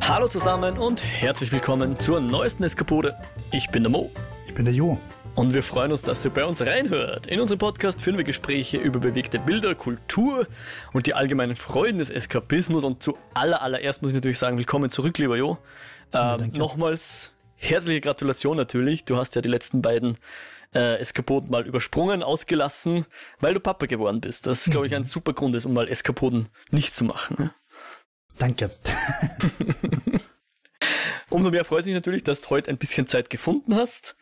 Hallo zusammen und herzlich willkommen zur neuesten Eskapode. Ich bin der Mo. Ich bin der Jo. Und wir freuen uns, dass ihr bei uns reinhört. In unserem Podcast führen wir Gespräche über bewegte Bilder, Kultur und die allgemeinen Freuden des Eskapismus. Und zu aller, allererst muss ich natürlich sagen, willkommen zurück, lieber Jo. Ähm, nochmals herzliche Gratulation natürlich. Du hast ja die letzten beiden äh, Eskapoden mal übersprungen, ausgelassen, weil du Papa geworden bist. Das ist, glaube ich, ein super Grund ist, um mal Eskapoden nicht zu machen. Danke. Umso mehr freut sich natürlich, dass du heute ein bisschen Zeit gefunden hast,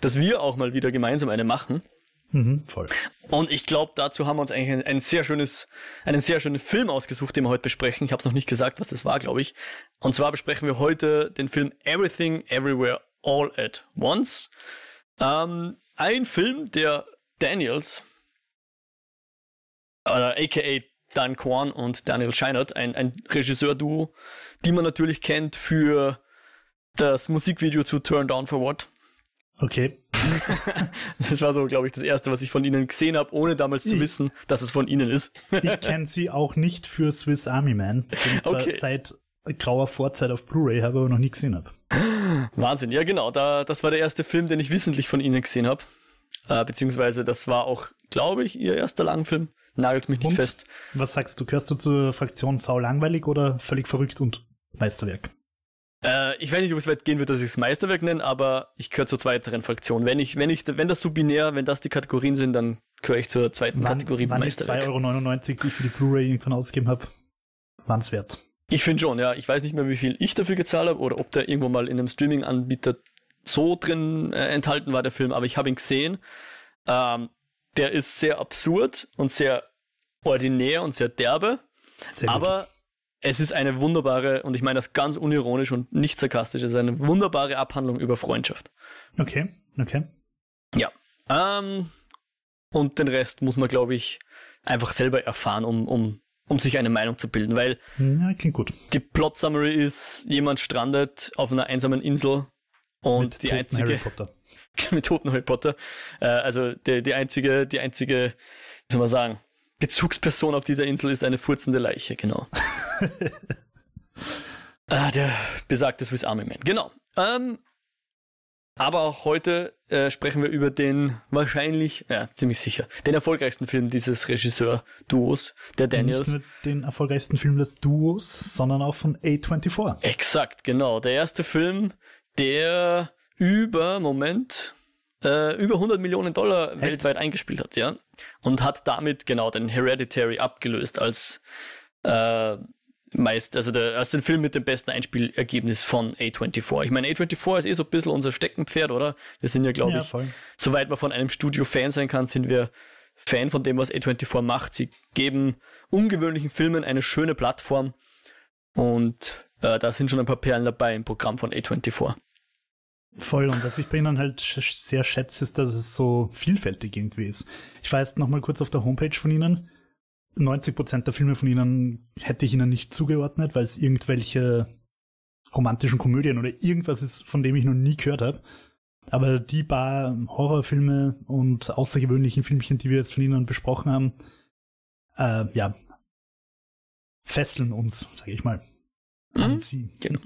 dass wir auch mal wieder gemeinsam eine machen. Mhm, voll. Und ich glaube, dazu haben wir uns eigentlich ein, ein, sehr schönes, einen sehr schönen Film ausgesucht, den wir heute besprechen. Ich habe es noch nicht gesagt, was das war, glaube ich. Und zwar besprechen wir heute den Film Everything Everywhere All at Once. Ähm, ein Film, der Daniels, oder aka Dan Kwan und Daniel Scheinert, ein, ein Regisseur-Duo, die man natürlich kennt für das Musikvideo zu Turn Down for What. Okay. das war so, glaube ich, das erste, was ich von ihnen gesehen habe, ohne damals zu wissen, dass es von ihnen ist. ich kenne sie auch nicht für Swiss Army Man, den ich okay. seit grauer Vorzeit auf Blu-ray habe, aber noch nie gesehen habe. Wahnsinn, ja genau. Da, das war der erste Film, den ich wissentlich von ihnen gesehen habe. Äh, beziehungsweise das war auch, glaube ich, ihr erster Langfilm. Nagelt mich nicht und, fest. Was sagst du? Gehörst du zur Fraktion sau langweilig oder völlig verrückt und Meisterwerk? Äh, ich weiß nicht, ob es weit gehen wird, dass ich es Meisterwerk nenne, aber ich gehöre zur zweiten Fraktion. Wenn ich, wenn ich, wenn das so binär, wenn das die Kategorien sind, dann gehöre ich zur zweiten wann, Kategorie wann Meisterwerk. 2,99 Euro, die ich für die Blu-ray irgendwann ausgegeben habe, waren es wert. Ich finde schon, ja. Ich weiß nicht mehr, wie viel ich dafür gezahlt habe oder ob der irgendwo mal in einem Streaming-Anbieter so drin äh, enthalten war, der Film, aber ich habe ihn gesehen. Ähm, der ist sehr absurd und sehr ordinär und sehr derbe. Sehr aber es ist eine wunderbare, und ich meine das ganz unironisch und nicht sarkastisch, es ist eine wunderbare Abhandlung über Freundschaft. Okay, okay. Ja. Ähm, und den Rest muss man, glaube ich, einfach selber erfahren, um, um, um sich eine Meinung zu bilden, weil ja, klingt gut. die Plot Summary ist, jemand strandet auf einer einsamen Insel und mit die einzige Harry Potter. mit toten Harry Potter. Äh, also die, die einzige, die einzige, wie soll man sagen, Bezugsperson auf dieser Insel ist eine furzende Leiche, genau. ah, der besagte Swiss Army Man, genau. Ähm, aber auch heute äh, sprechen wir über den wahrscheinlich, ja, ziemlich sicher, den erfolgreichsten Film dieses Regisseur-Duos, der Daniels. Nicht nur den erfolgreichsten Film des Duos, sondern auch von A24. Exakt, genau. Der erste Film, der über, Moment, äh, über 100 Millionen Dollar Echt? weltweit eingespielt hat, ja. Und hat damit genau den Hereditary abgelöst als äh, meist, also der, als den Film mit dem besten Einspielergebnis von A24. Ich meine, A24 ist eh so ein bisschen unser Steckenpferd, oder? Wir sind ja, glaube ja, ich, voll. soweit man von einem Studio Fan sein kann, sind wir Fan von dem, was A24 macht. Sie geben ungewöhnlichen Filmen eine schöne Plattform und äh, da sind schon ein paar Perlen dabei im Programm von A24. Voll, und was ich bei ihnen halt sehr schätze, ist, dass es so vielfältig irgendwie ist. Ich war jetzt nochmal kurz auf der Homepage von ihnen. 90 Prozent der Filme von ihnen hätte ich ihnen nicht zugeordnet, weil es irgendwelche romantischen Komödien oder irgendwas ist, von dem ich noch nie gehört habe. Aber die paar Horrorfilme und außergewöhnlichen Filmchen, die wir jetzt von ihnen besprochen haben, äh, ja, fesseln uns, sage ich mal, an mhm, sie. Genau.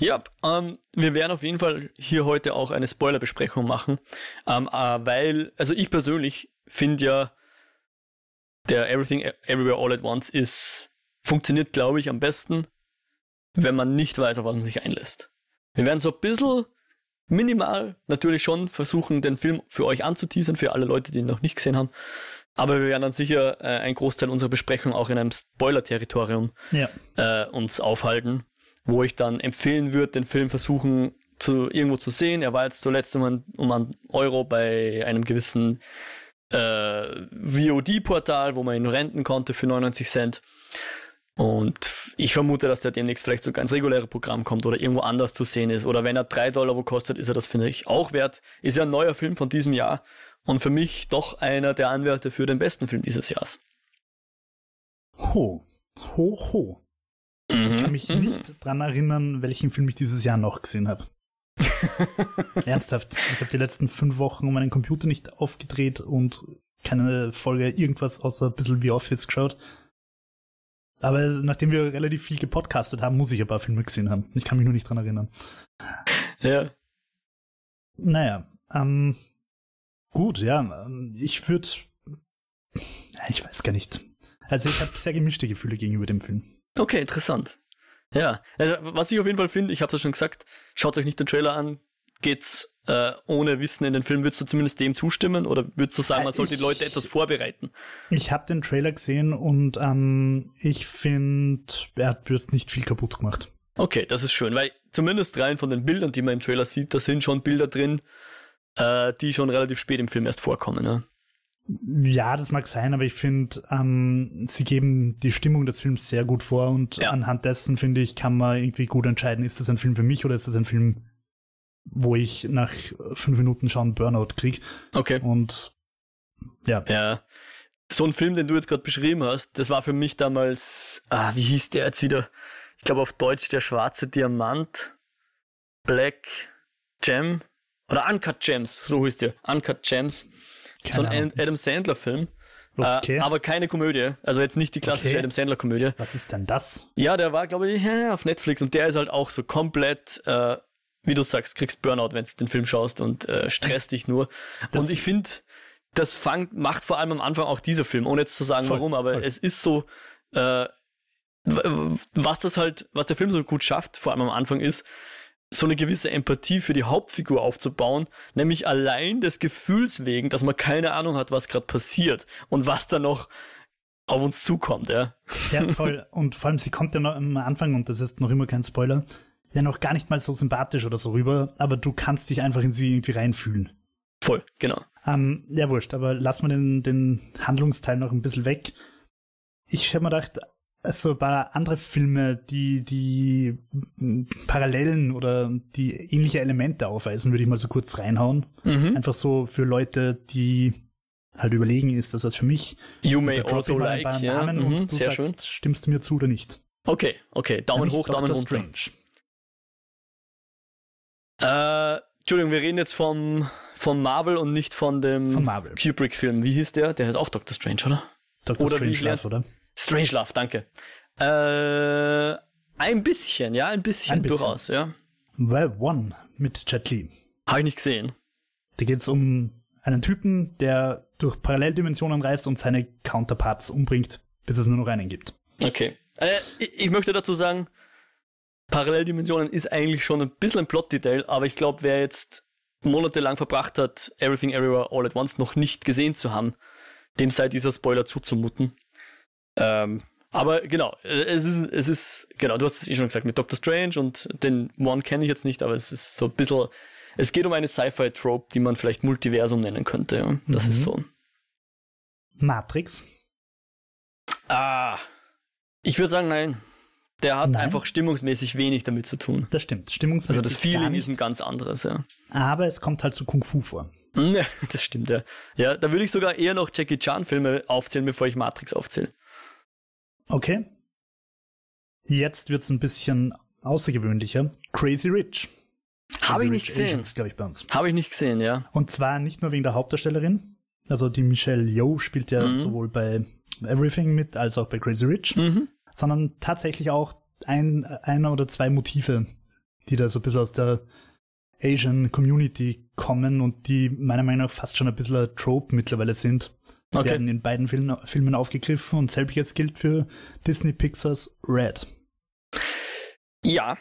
Ja, ähm, wir werden auf jeden Fall hier heute auch eine Spoilerbesprechung machen, ähm, äh, weil, also ich persönlich finde ja, der Everything Everywhere All at Once ist, funktioniert, glaube ich, am besten, wenn man nicht weiß, auf was man sich einlässt. Wir werden so ein bisschen minimal natürlich schon versuchen, den Film für euch anzuteasern, für alle Leute, die ihn noch nicht gesehen haben. Aber wir werden dann sicher äh, einen Großteil unserer Besprechung auch in einem Spoiler-Territorium ja. äh, uns aufhalten wo ich dann empfehlen würde, den Film versuchen zu irgendwo zu sehen. Er war jetzt zuletzt um, ein, einen Euro bei einem gewissen äh, VOD-Portal, wo man ihn renten konnte für 99 Cent. Und ich vermute, dass der demnächst vielleicht sogar ins reguläre Programm kommt oder irgendwo anders zu sehen ist. Oder wenn er drei Dollar wo kostet, ist er das, finde ich, auch wert. Ist ja ein neuer Film von diesem Jahr und für mich doch einer der Anwärter für den besten Film dieses Jahres. Ho, ho, ho. Mhm. Ich kann mhm. mich mhm. nicht dran erinnern, welchen Film ich dieses Jahr noch gesehen habe. Ernsthaft. Ich habe die letzten fünf Wochen meinen Computer nicht aufgedreht und keine Folge irgendwas außer ein bisschen wie Office geschaut. Aber nachdem wir relativ viel gepodcastet haben, muss ich ein paar Filme gesehen haben. Ich kann mich nur nicht dran erinnern. Ja. Naja, ähm, gut, ja. ähm, Ich würde. Ich weiß gar nicht. Also ich habe sehr gemischte Gefühle gegenüber dem Film. Okay, interessant. Ja, also was ich auf jeden Fall finde, ich habe es ja schon gesagt, schaut euch nicht den Trailer an, geht's äh, ohne Wissen in den Film. Würdest du zumindest dem zustimmen oder würdest du sagen, man Äh, sollte die Leute etwas vorbereiten? Ich habe den Trailer gesehen und ähm, ich finde, er hat jetzt nicht viel kaputt gemacht. Okay, das ist schön, weil zumindest rein von den Bildern, die man im Trailer sieht, da sind schon Bilder drin, äh, die schon relativ spät im Film erst vorkommen. Ja? Ja, das mag sein, aber ich finde, ähm, sie geben die Stimmung des Films sehr gut vor und Ja. anhand dessen, finde ich, kann man irgendwie gut entscheiden, ist das ein Film für mich oder ist das ein Film, wo ich nach fünf Minuten schauen Burnout krieg. Okay. Und ja, Ja. So ein Film, den du jetzt gerade beschrieben hast, das war für mich damals, ah, wie hieß der jetzt wieder? Ich glaube auf Deutsch der schwarze Diamant, Black Gem oder Uncut Gems, so hieß der. Uncut Gems. So keine ein Ahnung. Adam Sandler Film. Okay. Äh, aber keine Komödie. Also jetzt nicht die klassische Okay. Adam Sandler Komödie. Was ist denn das? Ja, der war, glaube ich, auf Netflix und der ist halt auch so komplett, äh, wie du sagst, kriegst Burnout, wenn du den Film schaust und äh, stresst dich nur. Das- und ich finde, das fangt, macht vor allem am Anfang auch dieser Film, ohne jetzt zu sagen, Voll, warum, aber voll. es ist so, äh, was das halt, was der Film so gut schafft, vor allem am Anfang ist, so eine gewisse Empathie für die Hauptfigur aufzubauen, nämlich allein des Gefühls wegen, dass man keine Ahnung hat, was gerade passiert und was da noch auf uns zukommt, ja. Ja, voll. Und vor allem, sie kommt ja noch am Anfang, und das ist noch immer kein Spoiler, ja noch gar nicht mal so sympathisch oder so rüber, aber du kannst dich einfach in sie irgendwie reinfühlen. Voll, genau. Ähm, ja, wurscht, aber lass mal den, den Handlungsteil noch ein bisschen weg. Ich habe mir gedacht, so ein paar andere Filme, die, die Parallelen oder die ähnliche Elemente aufweisen, würde ich mal so kurz reinhauen. Mhm. Einfach so für Leute, die halt überlegen, ist das was für mich? You may also like, ein paar ja. Namen Mhm, und du sagst, schön. stimmst du mir zu oder nicht? Okay, okay, Daumen Nämlich hoch, Daumen Doctor runter. Strange. Äh, Entschuldigung, wir reden jetzt vom, vom Marvel und nicht von dem. Kubrick-Film. Wie hieß der? Der heißt auch Doctor Strange, oder? Dr. Oder Strange Love, oder? Strangelove, danke. Äh, ein bisschen, ja, ein bisschen, Ein bisschen. durchaus, ja. Well, One mit Jet Li. Habe ich nicht gesehen. Da geht es um einen Typen, der durch Paralleldimensionen reist und seine Counterparts umbringt, bis es nur noch einen gibt. Okay. Äh, ich, ich möchte dazu sagen, Paralleldimensionen ist eigentlich schon ein bisschen ein Plot-Detail, aber ich glaube, wer jetzt monatelang verbracht hat, Everything Everywhere All at Once noch nicht gesehen zu haben, dem sei dieser Spoiler zuzumuten. Ähm, aber genau, äh, es ist, es ist, genau, du hast es eh schon gesagt, mit Doctor Strange und den One kenne ich jetzt nicht, aber es ist so ein bisschen, es geht um eine Sci-Fi-Trope, die man vielleicht Multiversum nennen könnte. Ja? Das Mhm. ist so. Matrix. Ah, ich würde sagen, nein. Der hat Nein? einfach stimmungsmäßig wenig damit zu tun. Das stimmt. Stimmungsmäßig Also das Feeling ist ein ganz anderes, ja. aber es kommt halt zu Kung Fu vor. Ja, das stimmt, ja. Ja, da würde ich sogar eher noch Jackie Chan-Filme aufzählen, bevor ich Matrix aufzähle. Okay. Jetzt wird es ein bisschen außergewöhnlicher. Crazy Rich. Habe Crazy ich nicht Rich gesehen. Glaube ich, bei uns. Habe ich nicht gesehen, ja. Und zwar nicht nur wegen der Hauptdarstellerin. Also die Michelle Yeoh spielt ja Mhm. sowohl bei Everything mit als auch bei Crazy Rich. Mhm. sondern tatsächlich auch ein, einer oder zwei Motive, die da so ein bisschen aus der Asian Community kommen und die meiner Meinung nach fast schon ein bisschen ein Trope mittlerweile sind. Okay. Werden in beiden Filmen, Filmen aufgegriffen und selbiges gilt für Disney Pixars Red. Ja,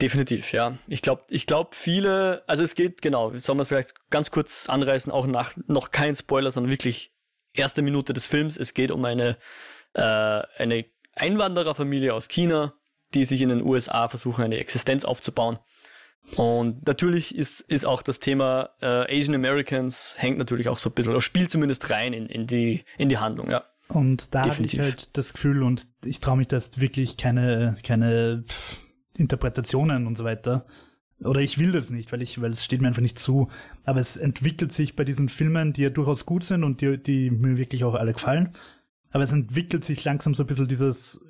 definitiv, ja. Ich glaube, ich glaube, viele, also es geht, genau, soll man vielleicht ganz kurz anreißen, auch nach, noch kein Spoiler, sondern wirklich erste Minute des Films. Es geht um eine, äh, eine Einwandererfamilie aus China, die sich in den USA versuchen, eine Existenz aufzubauen. Und natürlich ist, ist auch das Thema äh, Asian Americans hängt natürlich auch so ein bisschen, oder spielt zumindest rein in, in, die, in die Handlung, ja. Und da habe ich halt das Gefühl, und ich traue mich das wirklich keine, keine pff, Interpretationen und so weiter. Oder ich will das nicht, weil ich, weil es steht mir einfach nicht zu. Aber es entwickelt sich bei diesen Filmen, die ja durchaus gut sind und die, die mir wirklich auch alle gefallen. Aber es entwickelt sich langsam so ein bisschen dieses,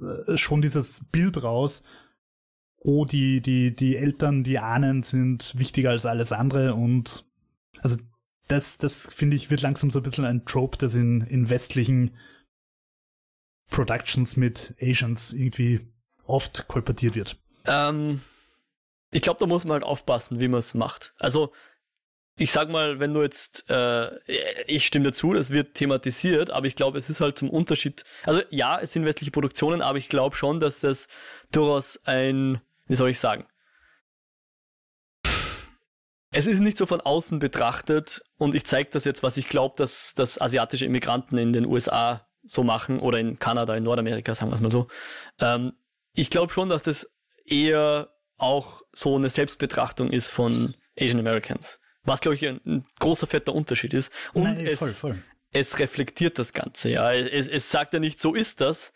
äh, schon dieses Bild raus. Oh, die, die, die Eltern, die Ahnen sind wichtiger als alles andere und, also, das, das finde ich, wird langsam so ein bisschen ein Trope, das in, in westlichen Productions mit Asians irgendwie oft kolportiert wird. Ähm, ich glaube, da muss man halt aufpassen, wie man es macht. Also, ich sag mal, wenn du jetzt, äh, ich stimme dazu, das wird thematisiert, aber ich glaube, es ist halt zum Unterschied. Also ja, es sind westliche Produktionen, aber ich glaube schon, dass das durchaus ein, wie soll ich sagen, es ist nicht so von außen betrachtet und ich zeige das jetzt, was ich glaube, dass, dass asiatische Immigranten in den USA so machen oder in Kanada, in Nordamerika, sagen wir es mal so. Ähm, ich glaube schon, dass das eher auch so eine Selbstbetrachtung ist von Asian Americans. Was, glaube ich, ein, ein, großer, fetter Unterschied ist. Und Nein, es, voll, voll. es reflektiert das Ganze, ja. Es, es sagt ja nicht, so ist das,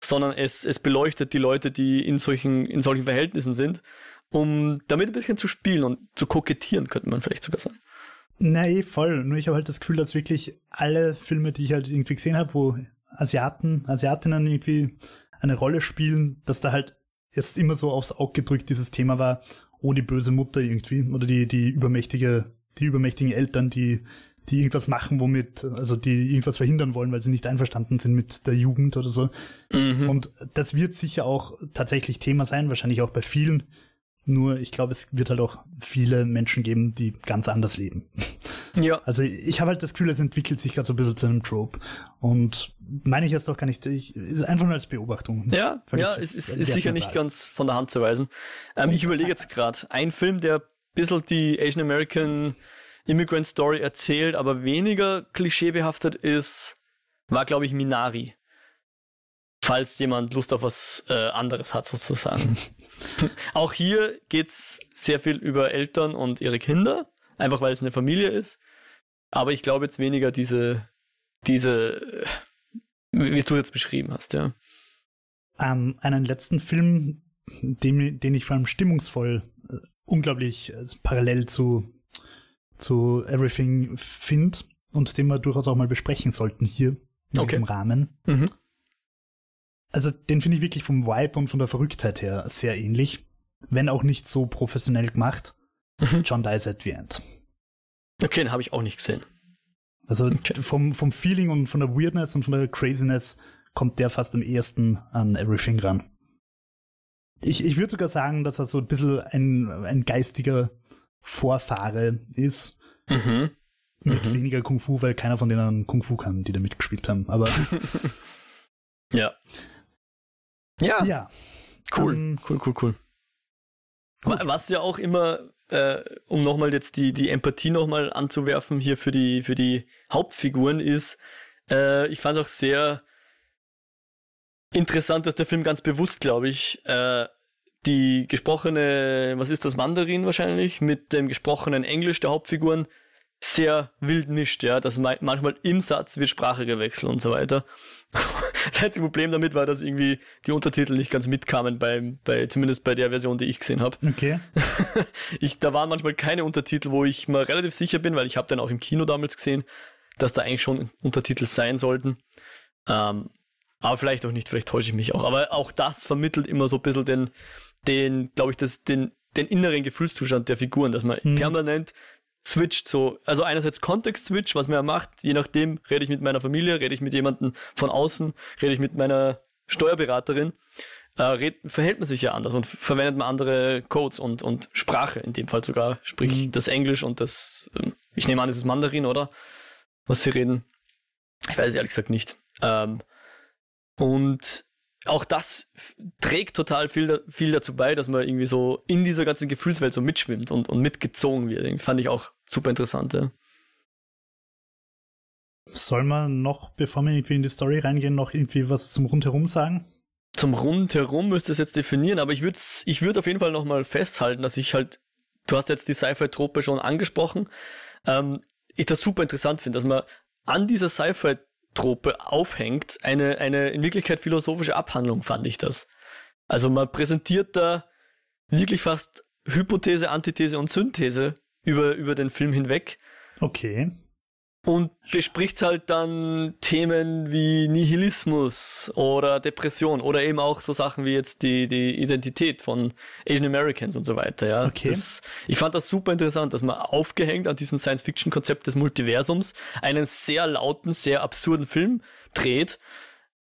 sondern es, es beleuchtet die Leute, die in solchen, in solchen Verhältnissen sind um damit ein bisschen zu spielen und zu kokettieren, könnte man vielleicht sogar sagen. Na eh, voll. Nur ich habe halt das Gefühl, dass wirklich alle Filme, die ich halt irgendwie gesehen habe, wo Asiaten, Asiatinnen irgendwie eine Rolle spielen, dass da halt erst immer so aufs Auge gedrückt dieses Thema war, oh, die böse Mutter irgendwie, oder die, die übermächtige, die übermächtigen Eltern, die, die irgendwas machen, womit, also die irgendwas verhindern wollen, weil sie nicht einverstanden sind mit der Jugend oder so. Mhm. Und das wird sicher auch tatsächlich Thema sein, wahrscheinlich auch bei vielen nur ich glaube, es wird halt auch viele Menschen geben, die ganz anders leben. Ja. Also ich habe halt das Gefühl, es entwickelt sich gerade so ein bisschen zu einem Trope. Und meine ich jetzt doch gar nicht, ich, ist einfach nur als Beobachtung. Ja, ja, es ist, ist sicher nicht ganz von der Hand zu weisen. Ähm, ich überlege jetzt gerade, ein Film, der ein bisschen die Asian American Immigrant Story erzählt, aber weniger klischeebehaftet ist, war, glaube ich, Minari falls jemand Lust auf was äh, anderes hat, sozusagen. Auch hier geht es sehr viel über Eltern und ihre Kinder, einfach weil es eine Familie ist. Aber ich glaube jetzt weniger diese, diese, wie du es jetzt beschrieben hast, ja. Ähm, einen letzten Film, den, den ich vor allem stimmungsvoll äh, unglaublich äh, parallel zu, zu Everything finde und den wir durchaus auch mal besprechen sollten hier in okay. diesem Rahmen. Mhm. Also den finde ich wirklich vom Vibe und von der Verrücktheit her sehr ähnlich, wenn auch nicht so professionell gemacht. Mhm. John Dies at the End. Okay, den habe ich auch nicht gesehen. Also okay. vom, vom Feeling und von der Weirdness und von der Craziness kommt der fast am ehesten an Everything ran. Ich, ich würde sogar sagen, dass er so ein bisschen ein, ein geistiger Vorfahre ist. Mhm. Mit mhm. weniger Kung Fu, weil keiner von denen Kung Fu kann, die da mitgespielt haben. Aber ja. Ja. Ja. Cool, ähm, cool, cool, cool. Gut. Was ja auch immer, äh, um nochmal jetzt die, die Empathie nochmal anzuwerfen hier für die, für die Hauptfiguren ist, äh, ich fand es auch sehr interessant, dass der Film ganz bewusst, glaube ich, äh, die gesprochene, was ist das, Mandarin wahrscheinlich, mit dem gesprochenen Englisch der Hauptfiguren sehr wild mischt, ja, dass manchmal im Satz wird Sprache gewechselt und so weiter. das einzige Problem damit war, dass irgendwie die Untertitel nicht ganz mitkamen, bei, bei, zumindest bei der Version, die ich gesehen habe. Okay. ich, da waren manchmal keine Untertitel, wo ich mal relativ sicher bin, weil ich habe dann auch im Kino damals gesehen, dass da eigentlich schon Untertitel sein sollten. Ähm, aber vielleicht auch nicht, vielleicht täusche ich mich auch. Aber auch das vermittelt immer so ein bisschen den, den glaube ich, das, den, den inneren Gefühlszustand der Figuren, dass man hm. permanent switcht so. Also einerseits Kontext-Switch, was man ja macht, je nachdem, rede ich mit meiner Familie, rede ich mit jemandem von außen, rede ich mit meiner Steuerberaterin, äh, red, verhält man sich ja anders und verwendet man andere Codes und, und Sprache, in dem Fall sogar, sprich mhm. das Englisch und das, äh, ich nehme an, das ist Mandarin, oder? Was sie reden. Ich weiß es ehrlich gesagt nicht. Ähm, und auch das trägt total viel, viel dazu bei, dass man irgendwie so in dieser ganzen Gefühlswelt so mitschwimmt und, und mitgezogen wird. Fand ich auch super interessant. Ja. Soll man noch, bevor wir irgendwie in die Story reingehen, noch irgendwie was zum Rundherum sagen? Zum Rundherum müsste es jetzt definieren, aber ich würde ich würd auf jeden Fall nochmal festhalten, dass ich halt, du hast jetzt die Sci-Fi-Trope schon angesprochen, ähm, ich das super interessant finde, dass man an dieser Sci-Fi Trope aufhängt, eine, eine in Wirklichkeit philosophische Abhandlung, fand ich das. Also man präsentiert da wirklich fast Hypothese, Antithese und Synthese über, über den Film hinweg. Okay und bespricht halt dann Themen wie Nihilismus oder Depression oder eben auch so Sachen wie jetzt die, die Identität von Asian Americans und so weiter. Ja. Okay. Das, ich fand das super interessant, dass man aufgehängt an diesem Science-Fiction-Konzept des Multiversums einen sehr lauten, sehr absurden Film dreht,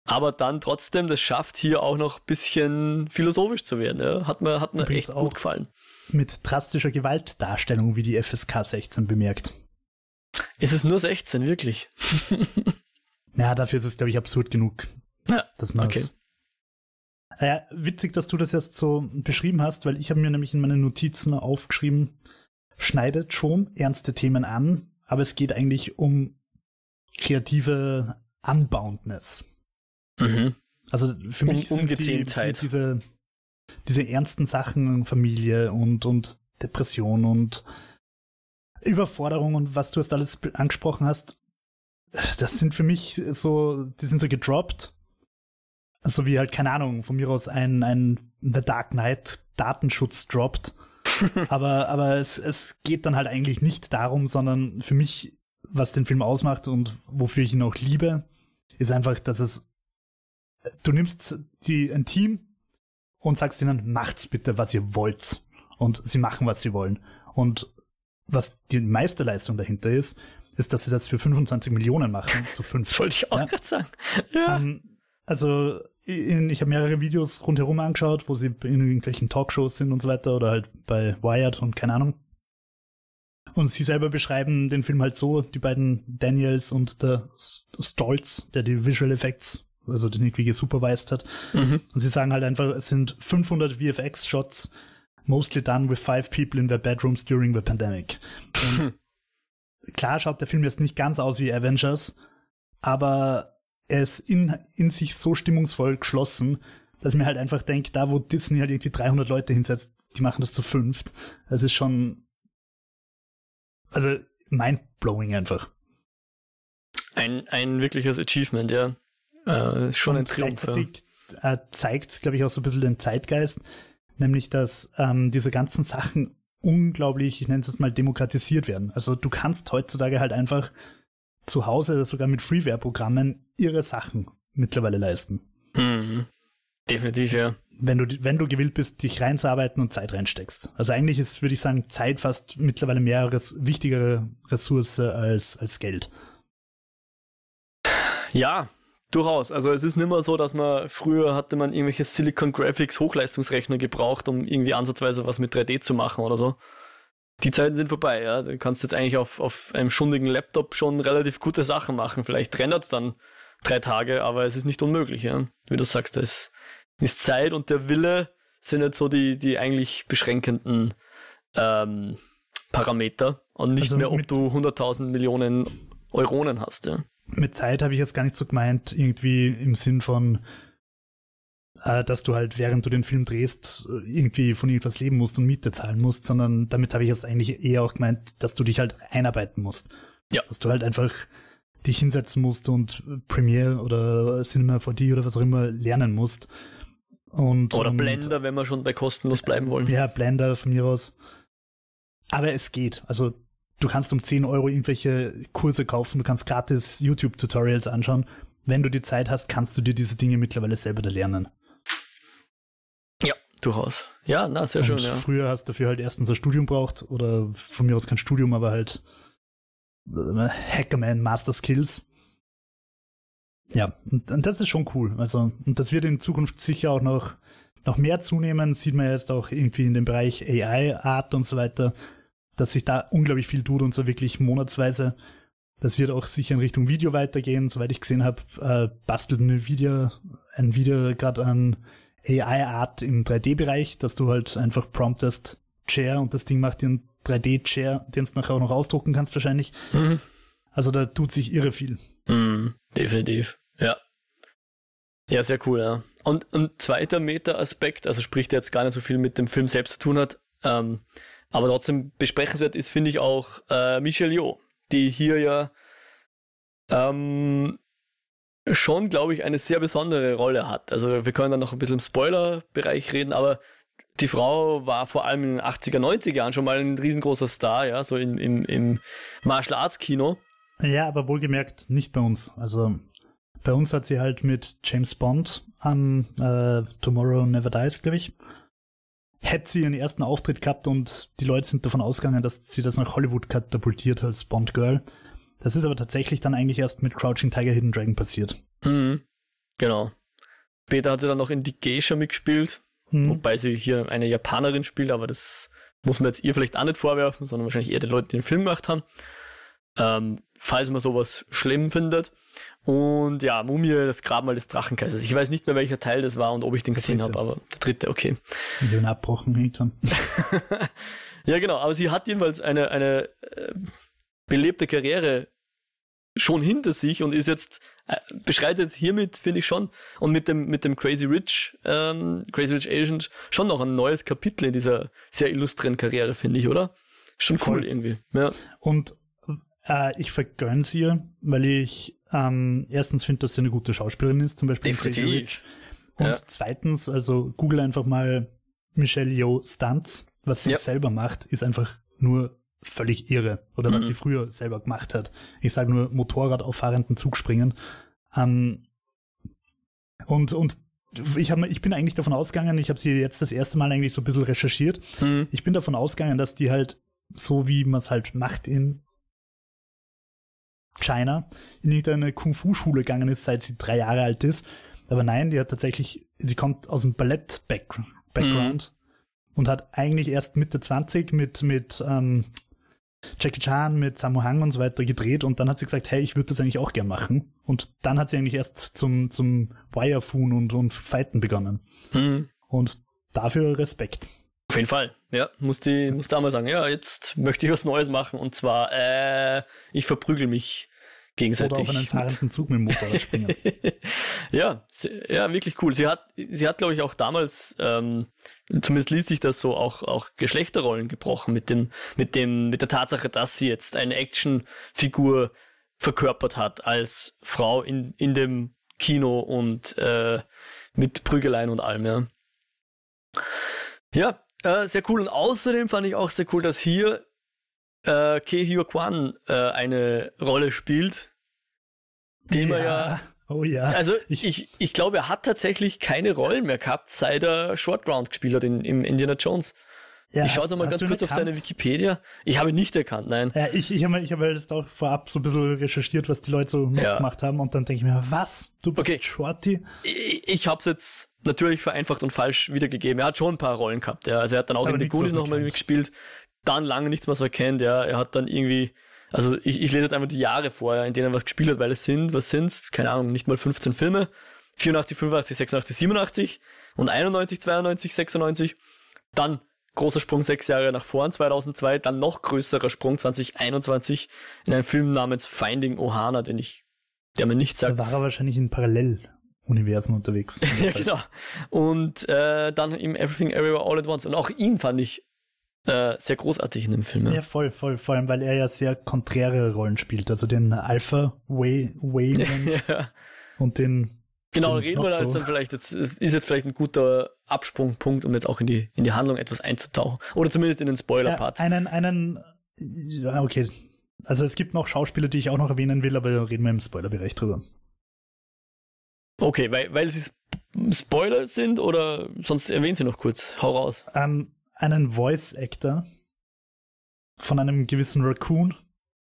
aber dann trotzdem das schafft, hier auch noch ein bisschen philosophisch zu werden. Ja? Hat mir, hat mir echt gut gefallen. Mit drastischer Gewaltdarstellung, wie die FSK 16 bemerkt. Ist es nur 16, wirklich? ja, dafür ist es, glaube ich, absurd genug. Ja, dass man okay. Ja, witzig, dass du das erst so beschrieben hast, weil ich habe mir nämlich in meinen Notizen aufgeschrieben, schneidet schon ernste Themen an, aber es geht eigentlich um kreative Unboundness. Mhm. Also für mich um, sind die, die, diese, diese ernsten Sachen, Familie und, und Depression und Überforderung und was du hast alles angesprochen hast, das sind für mich so, die sind so gedroppt. So wie halt, keine Ahnung, von mir aus ein, ein The Dark Knight Datenschutz droppt. aber aber es, es geht dann halt eigentlich nicht darum, sondern für mich, was den Film ausmacht und wofür ich ihn auch liebe, ist einfach, dass es, du nimmst die, ein Team und sagst ihnen, macht's bitte, was ihr wollt. Und sie machen, was sie wollen. Und was die meiste Leistung dahinter ist, ist, dass sie das für 25 Millionen machen, zu fünf. Das wollte ich auch ja? gerade sagen. Ja. Um, ähm, also in, ich habe mehrere Videos rundherum angeschaut, wo sie in irgendwelchen Talkshows sind und so weiter oder halt bei Wired und keine Ahnung. Und sie selber beschreiben den Film halt so, die beiden Daniels und der Stolz, der die Visual Effects, also den irgendwie gesupervised hat. Mhm. Und sie sagen halt einfach, es sind 500 VFX-Shots, mostly done with five people in their bedrooms during the pandemic. Und hm. klar schaut der Film jetzt nicht ganz aus wie Avengers, aber er ist in, in sich so stimmungsvoll geschlossen, dass ich mir halt einfach denke, da wo Disney halt irgendwie 300 Leute hinsetzt, die machen das zu fünft. Das ist schon, also mindblowing einfach. Ein, ein wirkliches Achievement, ja. Äh, schon Und ein Triumph. Gleichzeitig ja. äh, zeigt, glaube ich, auch so ein bisschen den Zeitgeist, nämlich dass ähm, diese ganzen Sachen unglaublich, ich nenne es mal, demokratisiert werden. Also du kannst heutzutage halt einfach zu Hause sogar mit Freeware-Programmen ihre Sachen mittlerweile leisten. Mhm. Definitiv, ja. Wenn du, wenn du gewillt bist, dich reinzuarbeiten und Zeit reinsteckst. Also eigentlich ist, würde ich sagen, Zeit fast mittlerweile mehr res wichtigere Ressource als, als Geld. Ja, durchaus. Also es ist nicht mehr so, dass man früher hatte man irgendwelche Silicon Graphics Hochleistungsrechner gebraucht, um irgendwie ansatzweise was mit 3D zu machen oder so die Zeiten sind vorbei, ja. Du kannst jetzt eigentlich auf, auf einem schundigen Laptop schon relativ gute Sachen machen. Vielleicht rendert es dann drei Tage, aber es ist nicht unmöglich, ja. Wie du sagst, es ist Zeit und der Wille sind jetzt so die, die eigentlich beschränkenden ähm, Parameter und nicht also mehr, ob du 100.000 Millionen Euronen hast, ja. Mit Zeit habe ich jetzt gar nicht so gemeint, irgendwie im Sinn von, äh, dass du halt, während du den Film drehst, irgendwie von irgendwas leben musst und Miete zahlen musst, sondern damit habe ich jetzt eigentlich eher auch gemeint, dass du dich halt einarbeiten musst. Ja. Dass du halt einfach dich hinsetzen musst und Premiere oder Cinema 4D oder was auch immer lernen musst. Und, oder und, Blender, wenn wir schon bei kostenlos bleiben wollen. Ja, Blender von mir aus. Aber es geht. Also du kannst um 10 Euro irgendwelche Kurse kaufen, du kannst gratis YouTube-Tutorials anschauen. Wenn du die Zeit hast, kannst du dir diese Dinge mittlerweile selber da lernen. Durchaus. Ja, na, sehr und schön, ja. Früher hast du dafür halt erstens ein Studium braucht oder von mir aus kein Studium, aber halt äh, Hackerman Master Skills. Ja, und, und, das ist schon cool. Also, und das wird in Zukunft sicher auch noch, noch mehr zunehmen. Sieht man jetzt auch irgendwie in dem Bereich AI, Art und so weiter, dass sich da unglaublich viel tut und so wirklich monatsweise. Das wird auch sicher in Richtung Video weitergehen. Soweit ich gesehen habe, äh, bastelt Video, ein Video gerade an AI-Art im 3D-Bereich, dass du halt einfach promptest Chair und das Ding macht dir einen 3D-Chair, den du nachher auch noch ausdrucken kannst wahrscheinlich. Mhm. Also da tut sich irre viel. Mhm, definitiv, ja. Ja, sehr cool, ja. Und ein zweiter Meta-Aspekt, also spricht jetzt gar nicht so viel mit dem Film selbst zu tun hat, ähm, aber trotzdem besprechenswert ist, finde ich auch äh, Michelle Yeoh, die hier ja ähm, schon, glaube ich, eine sehr besondere Rolle hat. Also wir können dann noch ein bisschen im Spoiler-Bereich reden, aber die Frau war vor allem in den 80er, 90er Jahren schon mal ein riesengroßer Star, ja, so im, im, im Martial Arts Kino. Ja, aber wohlgemerkt nicht bei uns. Also bei uns hat sie halt mit James Bond an äh, Tomorrow Never Dies, glaube ich, hätte sie ihren ersten Auftritt gehabt und die Leute sind davon ausgegangen, dass sie das nach Hollywood katapultiert als Bond Girl. Das ist aber tatsächlich dann eigentlich erst mit Crouching Tiger Hidden Dragon passiert. Mhm. Genau. Später hat sie dann noch in Die Geisha mitgespielt, hm. wobei sie hier eine Japanerin spielt, aber das muss man jetzt ihr vielleicht auch nicht vorwerfen, sondern wahrscheinlich eher den Leuten, die den Film gemacht haben. Ähm, falls man sowas schlimm findet. Und ja, Mumie, das Grabmal des Drachenkaisers. Ich weiß nicht mehr, welcher Teil das war und ob ich den gesehen habe, aber der dritte, okay. Ich habe abbrochen irgendwann. ja, genau, aber sie hat jedenfalls eine, eine äh, belebte Karriere schon hinter sich und ist jetzt äh, beschreitet hiermit, finde ich schon, und mit dem, mit dem Crazy Rich, ähm, Crazy Rich Agent schon noch ein neues Kapitel in dieser sehr illustren Karriere, finde ich, oder? Schon cool Voll. irgendwie. Ja. Und äh, ich vergönne sie ihr, weil ich ähm, erstens finde, dass sie eine gute Schauspielerin ist, zum Beispiel Definitiv. Crazy Rich. Und ja. zweitens, also google einfach mal Michelle Yeoh Stunts. Was sie ja. selber macht, ist einfach nur völlig irre. Oder was mhm. sie früher selber gemacht hat. Ich sage nur Motorrad auf fahrenden Zug springen. Ähm, und, und ich, hab, ich bin eigentlich davon ausgegangen, ich habe sie jetzt das erste Mal eigentlich so ein bisschen recherchiert. Mhm. Ich bin davon ausgegangen, dass die halt so wie man es halt macht in China in irgendeine Kung-Fu-Schule gegangen ist, seit sie drei Jahre alt ist. Aber nein, die hat tatsächlich, die kommt aus dem Ballett-Background mhm. und hat eigentlich erst Mitte 20 mit, mit ähm, Jackie Chan, mit Sammo Hang und so weiter gedreht und dann hat sie gesagt, hey, ich würde das eigentlich auch gern machen. Und dann hat sie eigentlich erst zum, zum Wirefoon und, und Fighten begonnen. Mhm. Und dafür Respekt. Auf jeden Fall, ja. Muss die, muss da mal sagen, ja, jetzt möchte ich was Neues machen und zwar, äh, ich verprügel mich gegenseitig. Oder auf einen fahrenden Zug mit dem Motorrad springen. ja, ja, wirklich cool. Sie hat, sie hat, glaube ich, auch damals, ähm, zumindest ließ sich das so auch, auch Geschlechterrollen gebrochen mit dem, mit dem, mit der Tatsache, dass sie jetzt eine Actionfigur verkörpert hat als Frau in, in dem Kino und äh, mit Prügeleien und allem, ja. Ja, äh, sehr cool. Und außerdem fand ich auch sehr cool, dass hier äh, Ke Hyo Kwan äh, eine Rolle spielt. Den ja. ja. Oh ja. Also ich, ich, ich glaube, er hat tatsächlich keine Rollen mehr gehabt, seit er Short Round gespielt hat in, im Indiana Jones. Ja, ich schaue da mal ganz kurz auf seine Wikipedia. Ich habe nicht erkannt, nein. Ja, ich, ich habe ich hab jetzt auch vorab so ein bisschen recherchiert, was die Leute so ja. gemacht haben und dann denke ich mir, was? Du bist okay. Shorty? Ich, ich habe es jetzt natürlich vereinfacht und falsch wiedergegeben. Er hat schon ein paar Rollen gehabt, ja. Also er hat dann auch in The Goonies nochmal gespielt, dann lange nichts mehr so erkennt, ja. Er hat dann irgendwie, also ich, ich lese jetzt einfach die Jahre vor, in denen er was gespielt hat, weil es sind, was sind's? Keine Ahnung, nicht mal 15 Filme. 84, 85, 86, 87 und 91, 92, 96. Dann großer Sprung sechs Jahre nach vorn, 2002, dann noch größerer Sprung 2021 in einem Film namens Finding Ohana, den ich, der mir nicht sagt. Da war er wahrscheinlich in Paralleluniversen unterwegs. ja, genau. Und äh, dann im Everything Everywhere All at Once. Und auch ihn fand ich äh, sehr großartig in dem Film. Ja. ja, voll, voll. Vor allem, weil er ja sehr konträre Rollen spielt. Also den Alpha Way, Wayland ja. und den Genau, reden wir da jetzt dann vielleicht, jetzt ist jetzt vielleicht ein guter Absprungpunkt, um jetzt auch in die, in die Handlung etwas einzutauchen. Oder zumindest in den Spoiler-Part. Ja, einen, einen, ja, okay. Also es gibt noch Schauspieler, die ich auch noch erwähnen will, aber da reden wir im Spoiler-Bereich drüber. Okay, weil, weil sie Spoiler sind oder sonst erwähnen sie noch kurz. Hau raus. Ähm, einen Voice-Actor von einem gewissen Raccoon.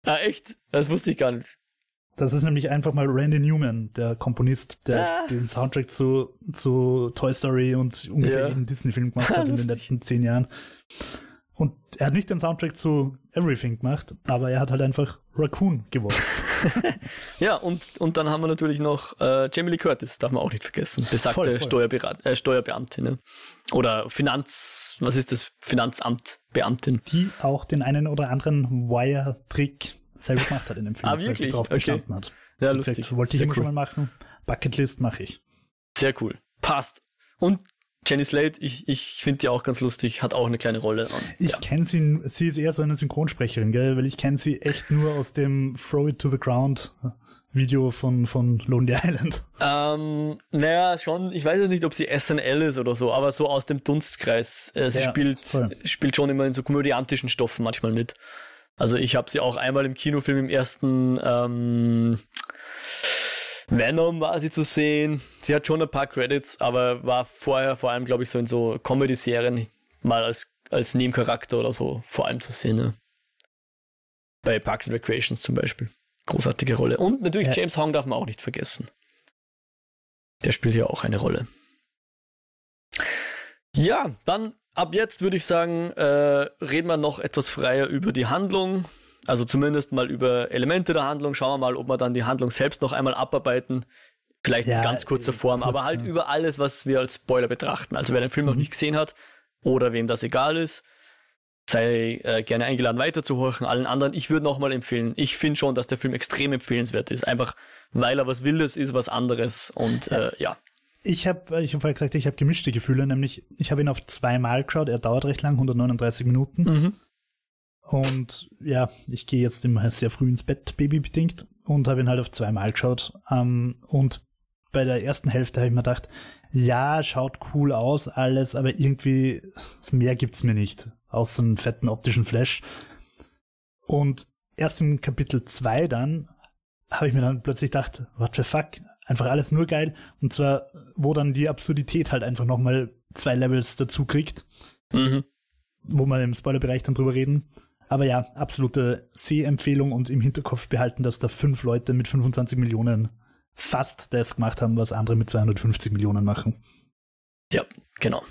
Ah, echt? Das wusste ich gar nicht. Das ist nämlich einfach mal Randy Newman, der Komponist, der ah. den Soundtrack zu, zu Toy Story und ungefähr ja. jeden Disney-Film gemacht hat in den letzten zehn Jahren. Und er hat nicht den Soundtrack zu Everything gemacht, aber er hat halt einfach Raccoon gewolzt. ja, und, und dann haben wir natürlich noch äh, Jamie Lee Curtis, darf man auch nicht vergessen. Besagte voll, voll. Steuerberat äh, Steuerbeamtin. Ne? Oder Finanz, was ist das? Finanzamt, Beamtin. Die auch den einen oder anderen Wire-Trick selber gemacht hat in dem Film, ah, weil sie drauf okay. bestanden hat. Ja, lustig. Gesagt, wollte ich immer cool. schon mal machen. Bucketlist mache ich. Sehr cool. Passt. Und Jenny Slate, ich, ich finde die auch ganz lustig, hat auch eine kleine Rolle. Und, ich ja. kenne sie, sie ist eher so eine Synchronsprecherin, gell? weil ich kenne sie echt nur aus dem Throw It to the Ground Video von, von Lonely Island. Ähm, naja, schon, ich weiß jetzt nicht, ob sie SNL ist oder so, aber so aus dem Dunstkreis. Äh, sie ja, spielt, spielt schon immer in so komödiantischen Stoffen manchmal mit. Also ich habe sie auch einmal im Kinofilm im ersten ähm, Venom war sie zu sehen. Sie hat schon ein paar Credits, aber war vorher vor allem, glaube ich, so in so Comedy-Serien mal als, als Nebencharakter oder so vor allem zu sehen. Ne? Bei Parks and Recreations zum Beispiel. Großartige Rolle. Und natürlich ja. James Hong darf man auch nicht vergessen. Der spielt hier auch eine Rolle. Ja, dann ab jetzt würde ich sagen, äh, reden wir noch etwas freier über die Handlung. Also zumindest mal über Elemente der Handlung. Schauen wir mal, ob wir dann die Handlung selbst noch einmal abarbeiten. Vielleicht ja, in ganz kurzer Form, kurz, aber halt über alles, was wir als Spoiler betrachten. Also wer den Film mhm. noch nicht gesehen hat oder wem das egal ist, sei äh, gerne eingeladen weiterzuhorchen. Allen anderen, ich würde nochmal empfehlen. Ich finde schon, dass der Film extrem empfehlenswert ist. Einfach, weil er was Wildes ist, was anderes und ja. Äh, ja. Ich habe ich hab vorher gesagt, ich habe gemischte Gefühle, nämlich ich habe ihn auf zweimal geschaut. Er dauert recht lang, 139 Minuten. Mhm. Und ja, ich gehe jetzt immer sehr früh ins Bett, babybedingt, und habe ihn halt auf zweimal geschaut. Ähm, und bei der ersten Hälfte habe ich mir gedacht, ja, schaut cool aus, alles, aber irgendwie mehr gibt's mir nicht, außer einem fetten optischen Flash. Und erst im Kapitel 2 dann habe ich mir dann plötzlich gedacht, what the fuck, einfach alles nur geil. Und zwar, wo dann die Absurdität halt einfach nochmal zwei Levels dazu kriegt, mhm. wo wir im Spoilerbereich dann drüber reden. Aber ja, absolute Sehempfehlung und im Hinterkopf behalten, dass da fünf Leute mit 25 Millionen fast das gemacht haben, was andere mit 250 Millionen machen. Ja, genau.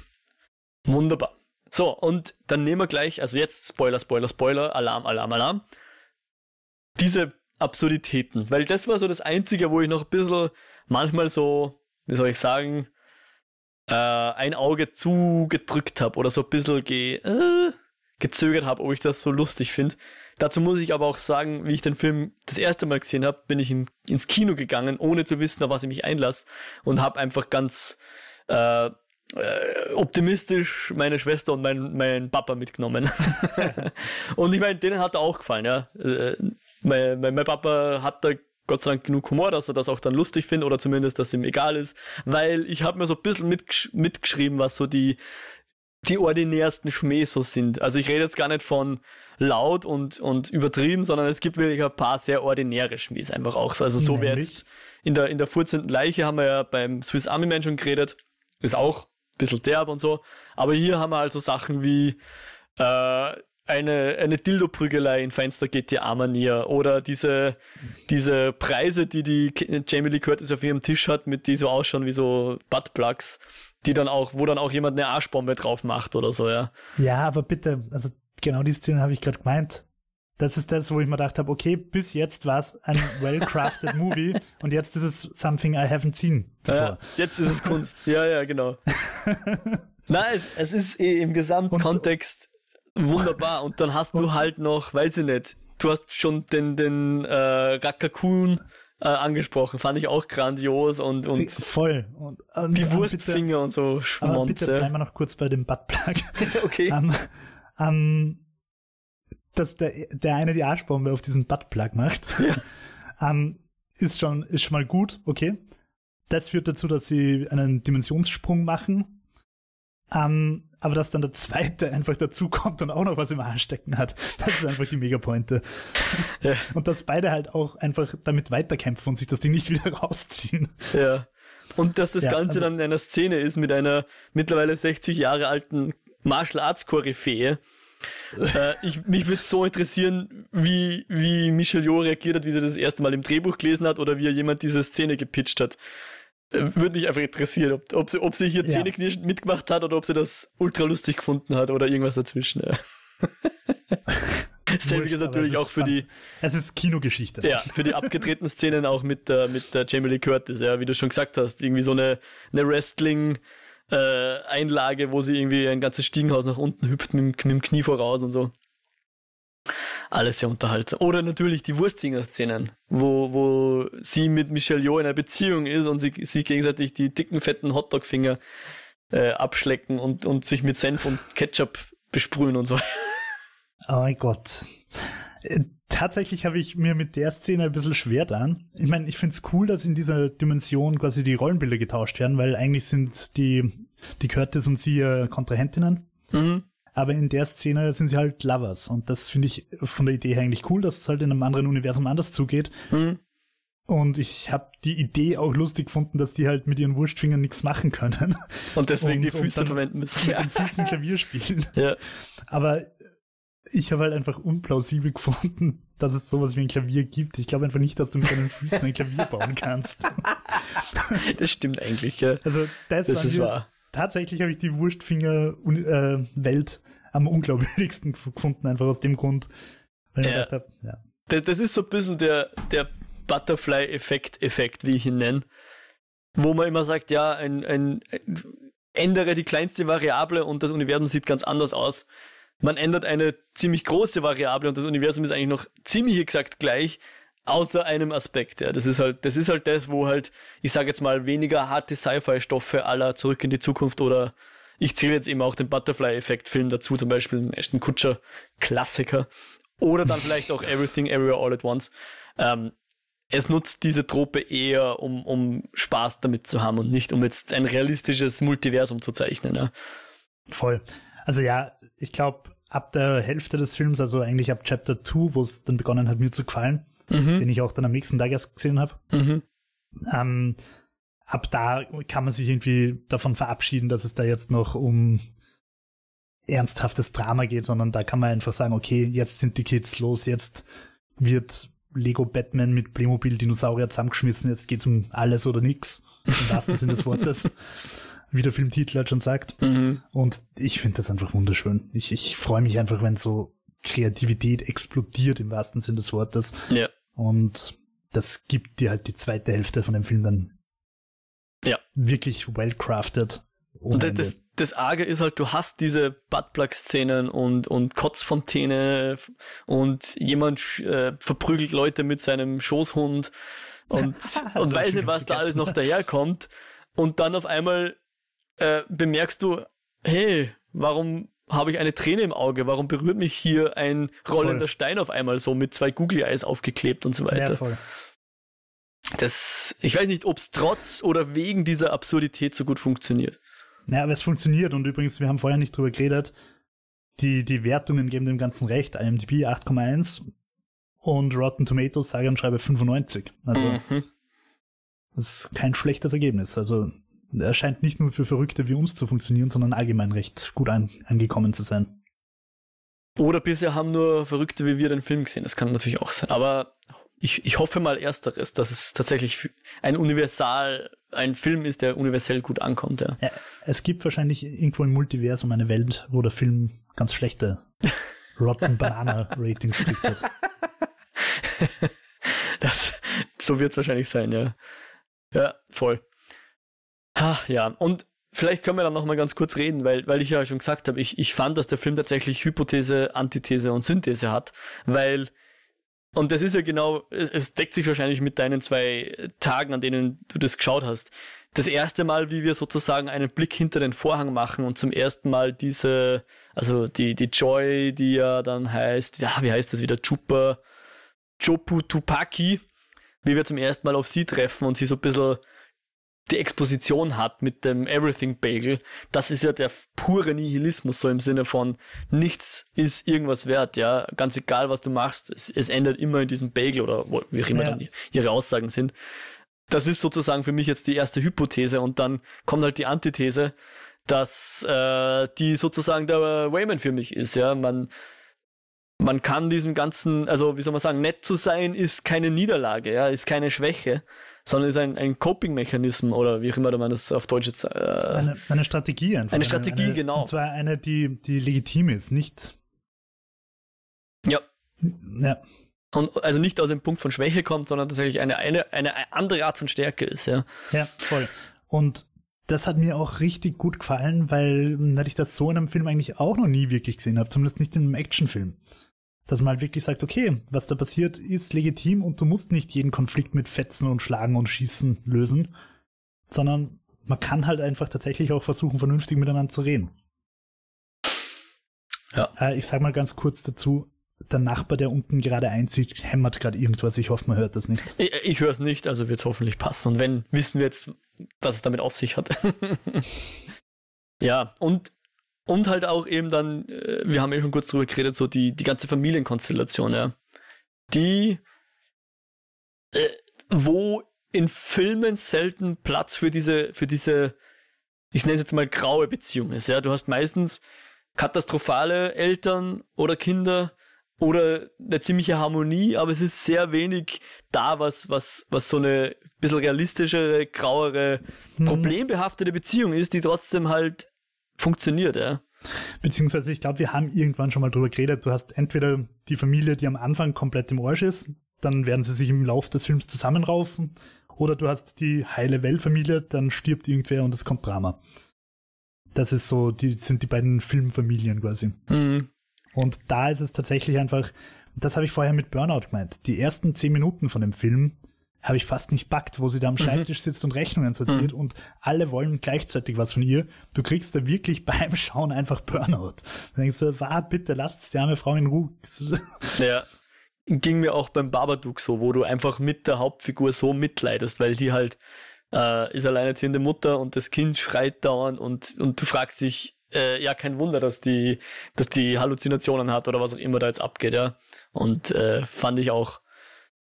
Wunderbar. So, und dann nehmen wir gleich, also jetzt Spoiler, Spoiler, Spoiler, Alarm, Alarm, Alarm. Diese Absurditäten, weil das war so das Einzige, wo ich noch ein bisschen manchmal so, wie soll ich sagen, äh, ein Auge zugedrückt habe oder so ein bisschen ge, äh, gezögert habe, ob ich das so lustig finde. Dazu muss ich aber auch sagen, wie ich den Film das erste Mal gesehen habe, bin ich in, ins Kino gegangen, ohne zu wissen, auf was ich mich einlasse und habe einfach ganz äh, äh, optimistisch meine Schwester und mein, mein Papa mitgenommen. und ich meine, denen hat er auch gefallen, ja. Mein, mein, mein Papa hat da Gott sei Dank genug Humor, dass er das auch dann lustig findet oder zumindest, dass ihm egal ist, weil ich habe mir so ein bisschen mitgesch mitgeschrieben, was so die, die ordinärsten Schmähs so sind. Also ich rede jetzt gar nicht von laut und, und übertrieben, sondern es gibt wirklich ein paar sehr ordinäre Schmähs einfach auch so. Also so wie jetzt in der, in der 14. Leiche haben wir ja beim Swiss Army Man schon geredet. Ist auch ein bisschen derb und so. Aber hier haben wir also Sachen wie äh, eine, eine Dildo-Prügelei in feinster GTA-Manier oder diese, diese Preise, die die Jamie Lee Curtis auf ihrem Tisch hat, mit die so ausschauen wie so Buttplugs die dann auch, wo dann auch jemand eine Arschbombe drauf macht oder so, ja. Ja, aber bitte, also genau die Szene habe ich gerade gemeint. Das ist das, wo ich mir gedacht habe, okay, bis jetzt war es ein well-crafted Movie und jetzt ist es something I haven't seen before. Ja, jetzt ist es Kunst. ja, ja, genau. Nein, es, es ist eh im Gesamtkontext wunderbar und dann hast du halt noch, weiß ich nicht, du hast schon den, den äh, Rakakun äh, angesprochen. Fand ich auch grandios und, und voll. Und, und die Wurstfinger bitte, und so Schmonze. Aber bitte bleiben wir noch kurz bei dem Buttplug. okay. Um, um, dass der, der eine die Arschbombe auf diesen Buttplug macht, ja. um, ist, schon, ist schon mal gut, okay. Das führt dazu, dass sie einen Dimensionssprung machen. Um, aber dass dann der zweite einfach dazukommt und auch noch was im Arsch stecken hat, das ist einfach die Megapointe. Ja. Und dass beide halt auch einfach damit weiterkämpfen und sich das Ding nicht wieder rausziehen. Ja. Und dass das ja, Ganze also, dann in einer Szene ist mit einer mittlerweile 60 Jahre alten Martial Arts Koryphäe. äh, ich, mich würde so interessieren, wie, wie Michel Jo reagiert hat, wie sie das erste Mal im Drehbuch gelesen hat oder wie jemand diese Szene gepitcht hat. Äh, würde mich einfach interessieren, ob, ob, sie, ob sie hier ja. Zähneknirschend mitgemacht hat oder ob sie das ultra lustig gefunden hat oder irgendwas dazwischen. Ja. Selbiges ist natürlich auch für fun. die. Es ist Kinogeschichte. Ja, für die abgedrehten Szenen auch mit, äh, mit der Jamie Lee Curtis, ja, wie du schon gesagt hast. Irgendwie so eine, eine Wrestling-Einlage, äh, wo sie irgendwie ein ganzes Stiegenhaus nach unten hüpft mit, mit dem Knie voraus und so. Alles sehr unterhaltsam. Oder natürlich die Wurstfinger-Szenen, wo, wo sie mit Michelle Yeoh in einer Beziehung ist und sie, sie gegenseitig die dicken, fetten Hotdog-Finger äh, abschlecken und, und sich mit Senf und Ketchup besprühen und so. Oh mein Gott. Äh, tatsächlich habe ich mir mit der Szene ein bisschen schwer getan. Ich meine, ich finde es cool, dass in dieser Dimension quasi die Rollenbilder getauscht werden, weil eigentlich sind die, die Curtis und sie ja Kontrahentinnen. Mhm. Aber in der Szene sind sie halt Lovers. Und das finde ich von der Idee her eigentlich cool, dass es halt in einem anderen Universum anders zugeht. Mhm. Und ich habe die Idee auch lustig gefunden, dass die halt mit ihren Wurstfingern nichts machen können. Und deswegen und, die Füße verwenden müssen. Mit ja. den Füßen Klavier spielen. Ja. Aber ich habe halt einfach unplausibel gefunden, dass es sowas wie ein Klavier gibt. Ich glaube einfach nicht, dass du mit deinen Füßen ein Klavier bauen kannst. das stimmt eigentlich, ja. Also das, das ist wahr. Tatsächlich habe ich die Wurstfinger-Welt äh, am unglaubwürdigsten gefunden, einfach aus dem Grund, weil ich ja. gedacht habe, ja. Das, das, ist so ein bisschen der, der Butterfly-Effekt-Effekt, wie ich ihn nenne. Wo man immer sagt, ja, ein, ein, ein ändere die kleinste Variable und das Universum sieht ganz anders aus man ändert eine ziemlich große Variable und das Universum ist eigentlich noch ziemlich exakt gleich, außer einem Aspekt. Ja. Das ist halt, das ist halt das, wo halt, ich sage jetzt mal, weniger harte Sci-Fi-Stoffe aller Zurück in die Zukunft oder ich zähle jetzt eben auch den Butterfly-Effekt-Film dazu, zum Beispiel den Ashton Kutscher Klassiker. Oder dann vielleicht auch Everything Everywhere All at Once. Ähm, es nutzt diese Trope eher, um, um Spaß damit zu haben und nicht um jetzt ein realistisches Multiversum zu zeichnen. Ja. Voll. Also ja, ich glaube, ab der Hälfte des Films, also eigentlich ab Chapter 2, wo es dann begonnen hat, mir zu gefallen, mhm. den ich auch dann am nächsten Tag erst gesehen habe, mhm. ähm, ab da kann man sich irgendwie davon verabschieden, dass es da jetzt noch um ernsthaftes Drama geht, sondern da kann man einfach sagen, okay, jetzt sind die Kids los, jetzt wird Lego Batman mit Playmobil Dinosaurier zusammengeschmissen, jetzt geht's um alles oder nix, im wahrsten Sinne des Wortes. wie der Filmtitel halt schon sagt. Mhm. Und ich finde das einfach wunderschön. Ich, ich freue mich einfach, wenn so Kreativität explodiert im wahrsten Sinn des Wortes. Ja. Und das gibt dir halt die zweite Hälfte von dem Film dann ja. wirklich well crafted. Und das, das, das Arge ist halt, du hast diese Buttplug-Szenen und, und Kotzfontäne und jemand äh, verprügelt Leute mit seinem Schoßhund und, und weiß nicht, was da alles noch daherkommt. Und dann auf einmal äh, bemerkst du, hey, warum habe ich eine Träne im Auge? Warum berührt mich hier ein rollender voll. Stein auf einmal so mit zwei Googly Eyes aufgeklebt und so weiter? Ja, voll. Das, ich weiß nicht, ob es trotz oder wegen dieser Absurdität so gut funktioniert. Ja, aber es funktioniert und übrigens, wir haben vorher nicht drüber geredet, die, die Wertungen geben dem Ganzen recht. IMDb 8,1 und Rotten Tomatoes sage und schreibe 95. Also, mhm. das ist kein schlechtes Ergebnis. Also, er scheint nicht nur für Verrückte wie uns zu funktionieren, sondern allgemein recht gut an, angekommen zu sein. Oder bisher haben nur Verrückte wie wir den Film gesehen. Das kann natürlich auch sein. Aber ich, ich hoffe mal ersteres, dass es tatsächlich ein Universal, ein Film ist, der universell gut ankommt. Ja. ja es gibt wahrscheinlich irgendwo im Multiversum eine Welt, wo der Film ganz schlechte Rotten Banana Ratings kriegt hat. Das, so wird es wahrscheinlich sein, ja. Ja, voll. Ha, ja, und vielleicht können wir dann nochmal ganz kurz reden, weil, weil ich ja schon gesagt habe, ich, ich fand, dass der Film tatsächlich Hypothese, Antithese und Synthese hat, weil, und das ist ja genau, es, deckt sich wahrscheinlich mit deinen zwei Tagen, an denen du das geschaut hast. Das erste Mal, wie wir sozusagen einen Blick hinter den Vorhang machen und zum ersten Mal diese, also die, die Joy, die ja dann heißt, ja, wie heißt das wieder, Chupa, Chopu Tupaki, wie wir zum ersten Mal auf sie treffen und sie so ein bisschen die Exposition hat mit dem Everything Bagel, das ist ja der pure Nihilismus, so im Sinne von nichts ist irgendwas wert, ja. Ganz egal, was du machst, es, es endet immer in diesem Bagel oder wie auch immer ja. dann ihre Aussagen sind. Das ist sozusagen für mich jetzt die erste Hypothese und dann kommt halt die Antithese, dass äh, die sozusagen der Wayman für mich ist, ja. Man, man kann diesem ganzen, also wie soll man sagen, nett zu sein ist keine Niederlage, ja, ist keine Schwäche sondern ist ein, ein Coping-Mechanismus oder wie auch immer man das auf Deutsch jetzt. Äh, eine, eine Strategie einfach. Eine Strategie, eine, genau. Und zwar eine, die, die legitim ist, nicht. Ja. Ja. Und also nicht aus dem Punkt von Schwäche kommt, sondern tatsächlich eine, eine, eine andere Art von Stärke ist, ja. Ja, voll. Und das hat mir auch richtig gut gefallen, weil, weil ich das so in einem Film eigentlich auch noch nie wirklich gesehen habe, zumindest nicht in einem Actionfilm dass man halt wirklich sagt, okay, was da passiert, ist legitim und du musst nicht jeden Konflikt mit Fetzen und Schlagen und Schießen lösen, sondern man kann halt einfach tatsächlich auch versuchen, vernünftig miteinander zu reden. Ja. Äh, ich sag mal ganz kurz dazu, der Nachbar, der unten gerade einzieht, hämmert gerade irgendwas. Ich hoffe, man hört das nicht. Ich, ich höre es nicht, also wird es hoffentlich passen. Und wenn, wissen wir jetzt, was es damit auf sich hat. ja, und und halt auch eben dann, äh, wir haben ja schon kurz drüber geredet, so die, die ganze Familienkonstellation, ja. Die, äh, wo in Filmen selten Platz für diese, für diese, ich nenne es jetzt mal graue Beziehung ist, ja. Du hast meistens katastrophale Eltern oder Kinder oder eine ziemliche Harmonie, aber es ist sehr wenig da, was, was, was so eine bisschen realistischere, grauere, hm. problembehaftete Beziehung ist, die trotzdem halt funktioniert, ja. Beziehungsweise, ich glaube, wir haben irgendwann schon mal drüber geredet. Du hast entweder die Familie, die am Anfang komplett im Arsch ist, dann werden sie sich im Laufe des Films zusammenraufen, oder du hast die heile Wellfamilie, dann stirbt irgendwer und es kommt Drama. Das ist so, die sind die beiden Filmfamilien quasi. Mhm. Und da ist es tatsächlich einfach, das habe ich vorher mit Burnout gemeint. Die ersten zehn Minuten von dem Film habe ich fast nicht packt, wo sie da am mhm. Schreibtisch sitzt und Rechnungen sortiert mhm. und alle wollen gleichzeitig was von ihr. Du kriegst da wirklich beim Schauen einfach Burnout. Dann denkst du, war bitte lasst die arme Frau in Ruhe. Ja. Ging mir auch beim Babadook so, wo du einfach mit der Hauptfigur so mitleidest, weil die halt äh, ist alleinerziehende Mutter und das Kind schreit dauernd und, und du fragst dich, äh, ja, kein Wunder, dass die, dass die Halluzinationen hat oder was auch immer da jetzt abgeht, ja. Und äh, fand ich auch,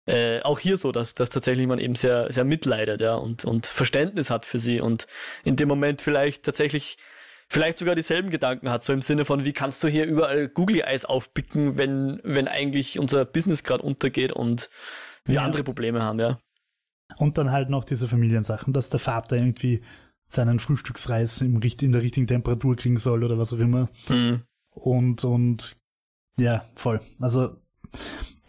äh, auch hier so, dass, dass tatsächlich man eben sehr, sehr mitleidet, ja, und, und Verständnis hat für sie und in dem Moment vielleicht tatsächlich vielleicht sogar dieselben Gedanken hat, so im Sinne von, wie kannst du hier überall Google-Eyes aufpicken, wenn, wenn eigentlich unser Business gerade untergeht und wir ja. andere Probleme haben, ja. Und dann halt noch diese Familiensachen, dass der Vater irgendwie seinen Frühstücksreis im, in der richtigen Temperatur kriegen soll oder was auch immer. Mhm. Und, und ja, voll. Also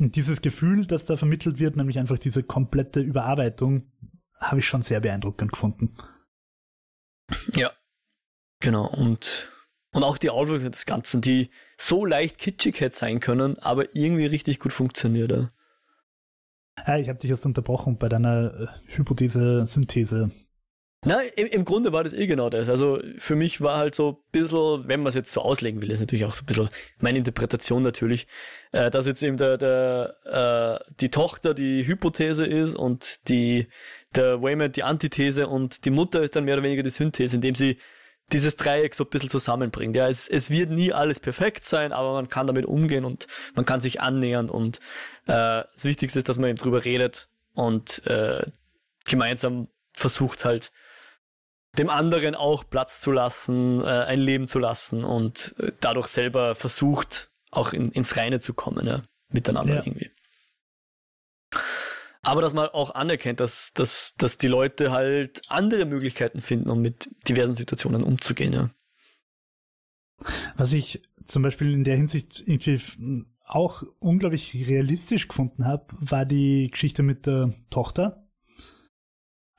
dieses Gefühl, das da vermittelt wird, nämlich einfach diese komplette Überarbeitung, habe ich schon sehr beeindruckend gefunden. Ja, Genau, und, und auch die Auswirkungen des Ganzen, die so leicht kitschig hätte sein können, aber irgendwie richtig gut funktioniert. Ja. Ja, ich habe dich erst unterbrochen bei deiner äh, Hypothese-Synthese. Na, im, im Grunde war das eh genau das. Also für mich war halt so ein bisschen, wenn man es jetzt so auslegen will, ist natürlich auch so ein bisschen meine Interpretation natürlich, äh, dass jetzt eben der, der, äh, die Tochter die Hypothese ist und die, der Wayman die Antithese und die Mutter ist dann mehr oder weniger die Synthese, indem sie dieses Dreieck so ein bisschen zusammenbringt. Ja, es, es wird nie alles perfekt sein, aber man kann damit umgehen und man kann sich annähern und äh, das Wichtigste ist, dass man eben drüber redet und äh, gemeinsam versucht halt dem anderen auch Platz zu lassen, äh, ein Leben zu lassen und äh, dadurch selber versucht, auch in, ins Reine zu kommen, ja, miteinander ja. irgendwie aber dass man auch anerkennt, dass, dass, dass die Leute halt andere Möglichkeiten finden, um mit diversen Situationen umzugehen. Ja. Was ich zum Beispiel in der Hinsicht irgendwie auch unglaublich realistisch gefunden habe, war die Geschichte mit der Tochter,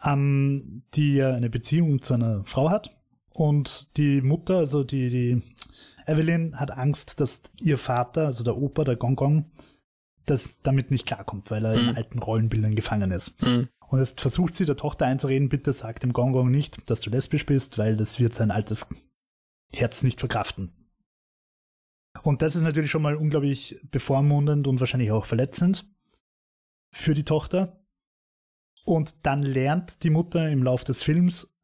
ähm, die ja eine Beziehung zu einer Frau hat. Und die Mutter, also die, die Evelyn, hat Angst, dass ihr Vater, also der Opa, der Gong Gong, das damit nicht klarkommt, weil er mhm. in alten Rollenbildern gefangen ist. Mhm. Und jetzt versucht sie der Tochter einzureden, bitte sag dem Gong Gong nicht, dass du lesbisch bist, weil das wird sein altes Herz nicht verkraften. Und das ist natürlich schon mal unglaublich bevormundend und wahrscheinlich auch verletzend für die Tochter. Und dann lernt die Mutter im Lauf des Films,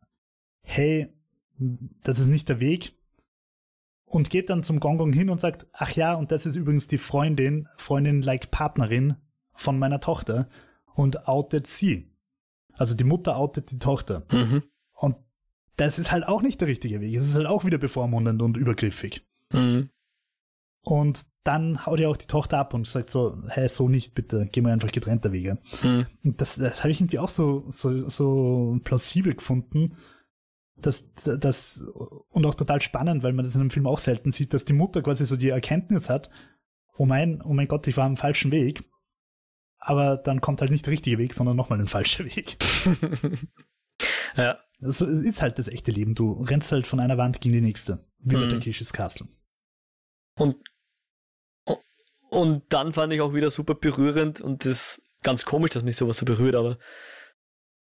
hey, das ist nicht der Weg, und geht dann zum Gongong hin und sagt, ach ja, und das ist übrigens die Freundin, Freundin like Partnerin von meiner Tochter und outet sie. Also die Mutter outet die Tochter. Mhm. Und das ist halt auch nicht der richtige Weg. Es ist halt auch wieder bevormundend und übergriffig. Mhm. Und dann haut ihr auch die Tochter ab und sagt so, hey, so nicht, bitte, gehen wir einfach getrennter Wege. Mhm. Und das, das habe ich irgendwie auch so, so, so plausibel gefunden das, das, und auch total spannend, weil man das in einem Film auch selten sieht, dass die Mutter quasi so die Erkenntnis hat, oh mein, oh mein Gott, ich war am falschen Weg. Aber dann kommt halt nicht der richtige Weg, sondern nochmal ein falscher Weg. ja. Also, es ist halt das echte Leben. Du rennst halt von einer Wand gegen die nächste. Wie mhm. bei Takeshis Castle. Und, und dann fand ich auch wieder super berührend und das ist ganz komisch, dass mich sowas so berührt, aber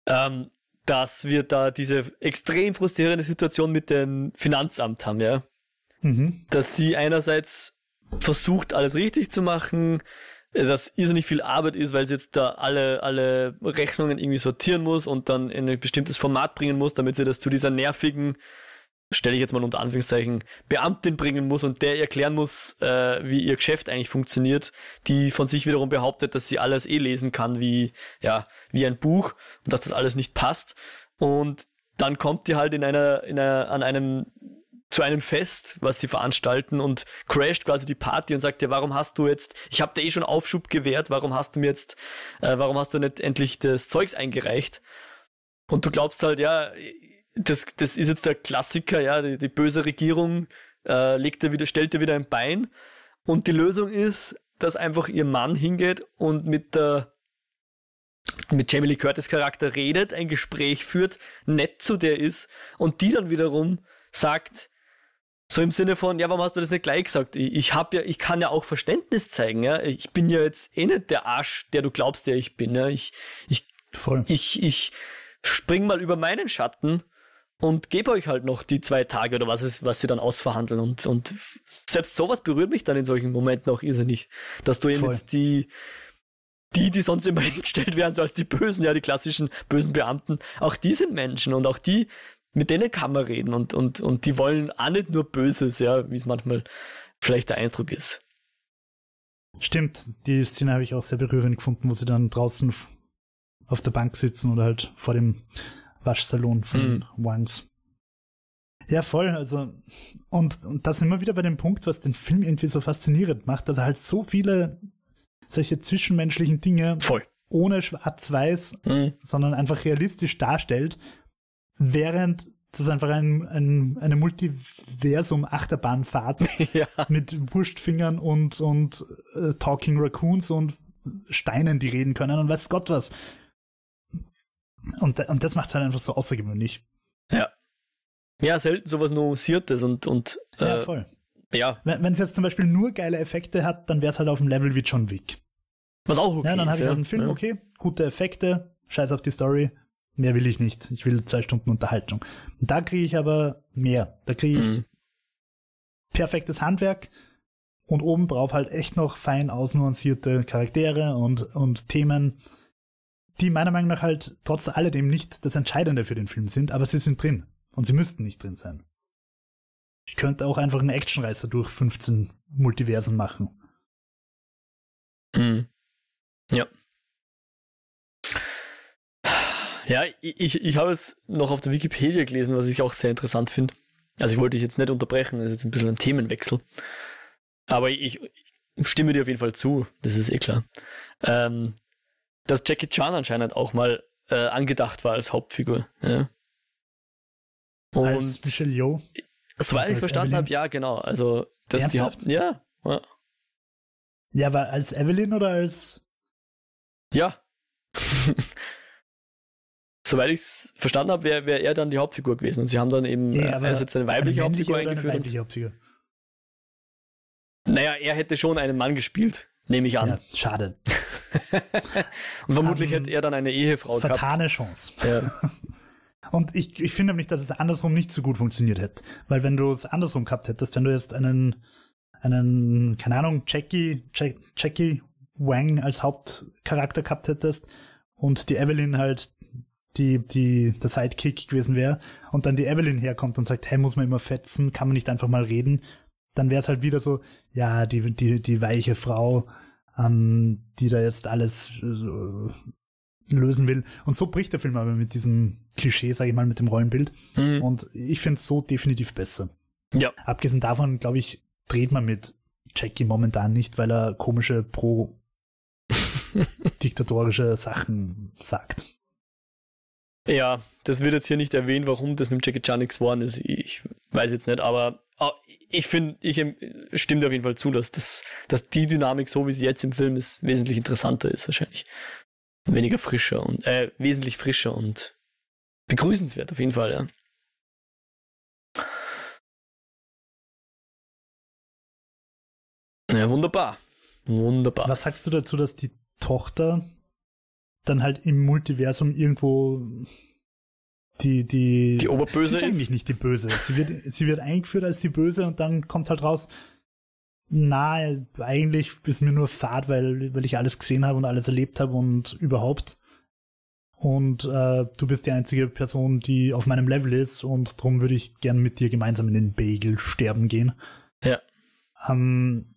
ähm, dass wir da diese extrem frustrierende Situation mit dem Finanzamt haben, ja. Mhm. Dass sie einerseits versucht, alles richtig zu machen, dass irrsinnig viel Arbeit ist, weil sie jetzt da alle, alle Rechnungen irgendwie sortieren muss und dann in ein bestimmtes Format bringen muss, damit sie das zu dieser nervigen stelle ich jetzt mal unter Anführungszeichen, Beamtin bringen muss und der erklären muss, äh, wie ihr Geschäft eigentlich funktioniert, die von sich wiederum behauptet, dass sie alles eh lesen kann wie, ja, wie ein Buch und dass das alles nicht passt. Und dann kommt die halt in einer, in einer, an einem zu einem Fest, was sie veranstalten und crasht quasi die Party und sagt ja, warum hast du jetzt, ich habe dir eh schon Aufschub gewährt, warum hast du mir jetzt, äh, warum hast du nicht endlich das Zeugs eingereicht? Und du glaubst halt, ja, das, das ist jetzt der Klassiker, ja, die, die böse Regierung äh, legt dir wieder, stellt dir wieder ein Bein und die Lösung ist, dass einfach ihr Mann hingeht und mit der mit Jamie Lee Curtis Charakter redet, ein Gespräch führt, nett zu der ist und die dann wiederum sagt, so im Sinne von, ja, warum hast du das nicht gleich gesagt? Ich, ich hab ja, ich kann ja auch Verständnis zeigen, ja. Ich bin ja jetzt eh nicht der Arsch, der du glaubst, der ich bin, ja. Ich, ich, Voll. ich, ich spring mal über meinen Schatten und gebe euch halt noch die zwei Tage oder was ist, was sie dann ausverhandeln. Und, und selbst sowas berührt mich dann in solchen Momenten auch irrsinnig, dass du eben jetzt die, die, die sonst immer hingestellt werden, so als die Bösen, ja, die klassischen bösen Beamten, auch die sind Menschen und auch die, mit denen kann man reden und, und, und die wollen auch nicht nur Böses, ja, wie es manchmal vielleicht der Eindruck ist. Stimmt, die Szene habe ich auch sehr berührend gefunden, wo sie dann draußen auf der Bank sitzen oder halt vor dem Waschsalon von mm. Wangs. Ja, voll. Also, und, und das immer wieder bei dem Punkt, was den Film irgendwie so faszinierend macht, dass er halt so viele solche zwischenmenschlichen Dinge voll. ohne Schwarz-Weiß, mm. sondern einfach realistisch darstellt, während das einfach ein, ein, eine Multiversum-Achterbahnfahrt ja. mit Wurstfingern und, und äh, Talking Raccoons und Steinen, die reden können und weiß Gott was. Und, und das macht halt einfach so außergewöhnlich. Ja. Ja, selten sowas Nuanciertes und, und äh, ja, voll. Ja. Wenn es jetzt zum Beispiel nur geile Effekte hat, dann wäre es halt auf dem Level wie John Wick. Was auch okay Ja, dann habe ich ja. halt einen Film, ja. okay, gute Effekte, scheiß auf die Story, mehr will ich nicht. Ich will zwei Stunden Unterhaltung. Und da kriege ich aber mehr. Da kriege ich mhm. perfektes Handwerk und obendrauf halt echt noch fein ausnuancierte Charaktere und, und Themen, die meiner Meinung nach halt trotz alledem nicht das Entscheidende für den Film sind, aber sie sind drin. Und sie müssten nicht drin sein. Ich könnte auch einfach einen Actionreißer durch 15 Multiversen machen. Mhm. Ja. Ja, ich, ich habe es noch auf der Wikipedia gelesen, was ich auch sehr interessant finde. Also ich wollte dich jetzt nicht unterbrechen, das ist jetzt ein bisschen ein Themenwechsel. Aber ich, ich stimme dir auf jeden Fall zu, das ist eh klar. Ähm, dass Jackie Chan anscheinend auch mal äh, angedacht war als Hauptfigur. Ja. Und als Michelle Yeoh? Soweit ich verstanden habe, ja, genau. Also, dass Ernsthaft? die Haupt... Ja, ja. Ja, aber als Evelyn oder als... Ja. Soweit ich es verstanden habe, wäre wär er dann die Hauptfigur gewesen. Und sie haben dann eben ja, äh, jetzt eine weibliche eine Hauptfigur eingeführt. Eine weibliche Hauptfigur? Naja, er hätte schon einen Mann gespielt, nehme ich an. Ja, schade. Und vermutlich um, hätte er dann eine Ehefrau vertane gehabt. Chance. Ja. Und ich, ich finde nämlich, dass es andersrum nicht so gut funktioniert hätte. Weil wenn du es andersrum gehabt hättest, wenn du jetzt einen, einen, keine Ahnung, Jackie, Jackie Wang als Hauptcharakter gehabt hättest und die Evelyn halt die, die, der Sidekick gewesen wäre und dann die Evelyn herkommt und sagt, hey, muss man immer fetzen, kann man nicht einfach mal reden, dann wäre es halt wieder so, ja, die, die, die weiche Frau, ähm, die da jetzt alles so lösen will. Und so bricht der Film aber mit diesem Klischee, sage ich mal, mit dem Rollenbild. Mhm. Und ich finde es so definitiv besser. Ja. Abgesehen davon, glaube ich, dreht man mit Jackie momentan nicht, weil er komische pro-diktatorische Sachen sagt. Ja, das wird jetzt hier nicht erwähnt, warum das mit Jackie Chan nichts geworden ist. Ich weiß jetzt nicht, aber ich finde, ich stimme dir auf jeden Fall zu, dass, das, dass die Dynamik, so wie sie jetzt im Film ist, wesentlich interessanter ist wahrscheinlich. Weniger frischer und äh, wesentlich frischer und begrüßenswert auf jeden Fall, ja. Ja, wunderbar. Wunderbar. Was sagst du dazu, dass die Tochter dann halt im Multiversum irgendwo die, die, die Oberböse sie ist. eigentlich nicht die Böse. Sie wird, sie wird eingeführt als die Böse und dann kommt halt raus, na, eigentlich ist mir nur Fahrt, weil, weil ich alles gesehen habe und alles erlebt habe und überhaupt. Und äh, du bist die einzige Person, die auf meinem Level ist und darum würde ich gern mit dir gemeinsam in den Bagel sterben gehen. Ja. Ähm,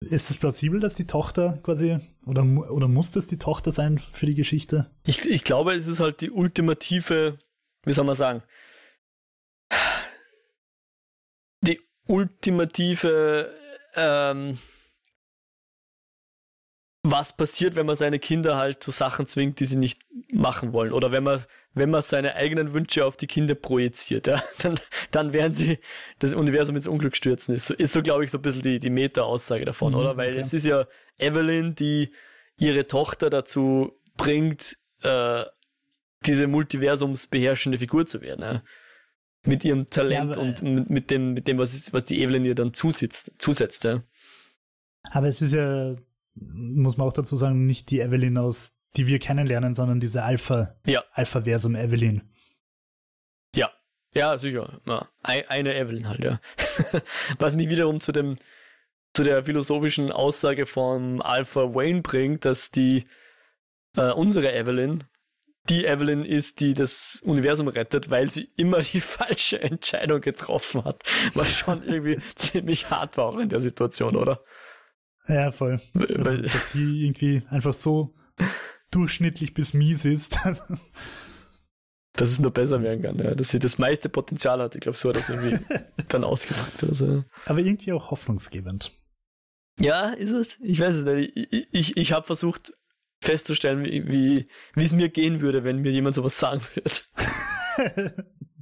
ist es plausibel, dass die Tochter quasi, oder, oder muss das die Tochter sein für die Geschichte? Ich, ich glaube, es ist halt die ultimative, wie soll man sagen, die ultimative ähm, was passiert, wenn man seine Kinder halt zu Sachen zwingt, die sie nicht machen wollen. Oder wenn man, wenn man seine eigenen Wünsche auf die Kinder projiziert, ja, dann, dann werden sie das Universum ins Unglück stürzen. Ist so, ist so glaube ich, so ein bisschen die, die Meta-Aussage davon, mhm, oder? Weil okay. es ist ja Evelyn, die ihre Tochter dazu bringt, äh, diese multiversumsbeherrschende Figur zu werden. Ja? Mit ihrem Talent ja, und mit, mit, dem, mit dem was, was die Evelyn ihr dann zusitzt, zusetzt. Ja? Aber es ist ja muss man auch dazu sagen, nicht die Evelyn aus, die wir kennenlernen, sondern diese Alpha, ja. Alpha-Versum Evelyn. Ja, ja, sicher. Ja. Eine Evelyn halt, ja. Was mich wiederum zu dem, zu der philosophischen Aussage von Alpha Wayne bringt, dass die, äh, unsere Evelyn, die Evelyn ist, die das Universum rettet, weil sie immer die falsche Entscheidung getroffen hat. Was schon irgendwie ziemlich hart war auch in der Situation, oder? Ja, voll. Dass, dass sie irgendwie einfach so durchschnittlich bis mies ist. dass es nur besser werden kann, ja. dass sie das meiste Potenzial hat. Ich glaube, so hat das irgendwie dann ausgemacht. Also. Aber irgendwie auch hoffnungsgebend. Ja, ist es? Ich weiß es nicht. Ich, ich, ich habe versucht festzustellen, wie, wie, wie es mir gehen würde, wenn mir jemand sowas sagen würde.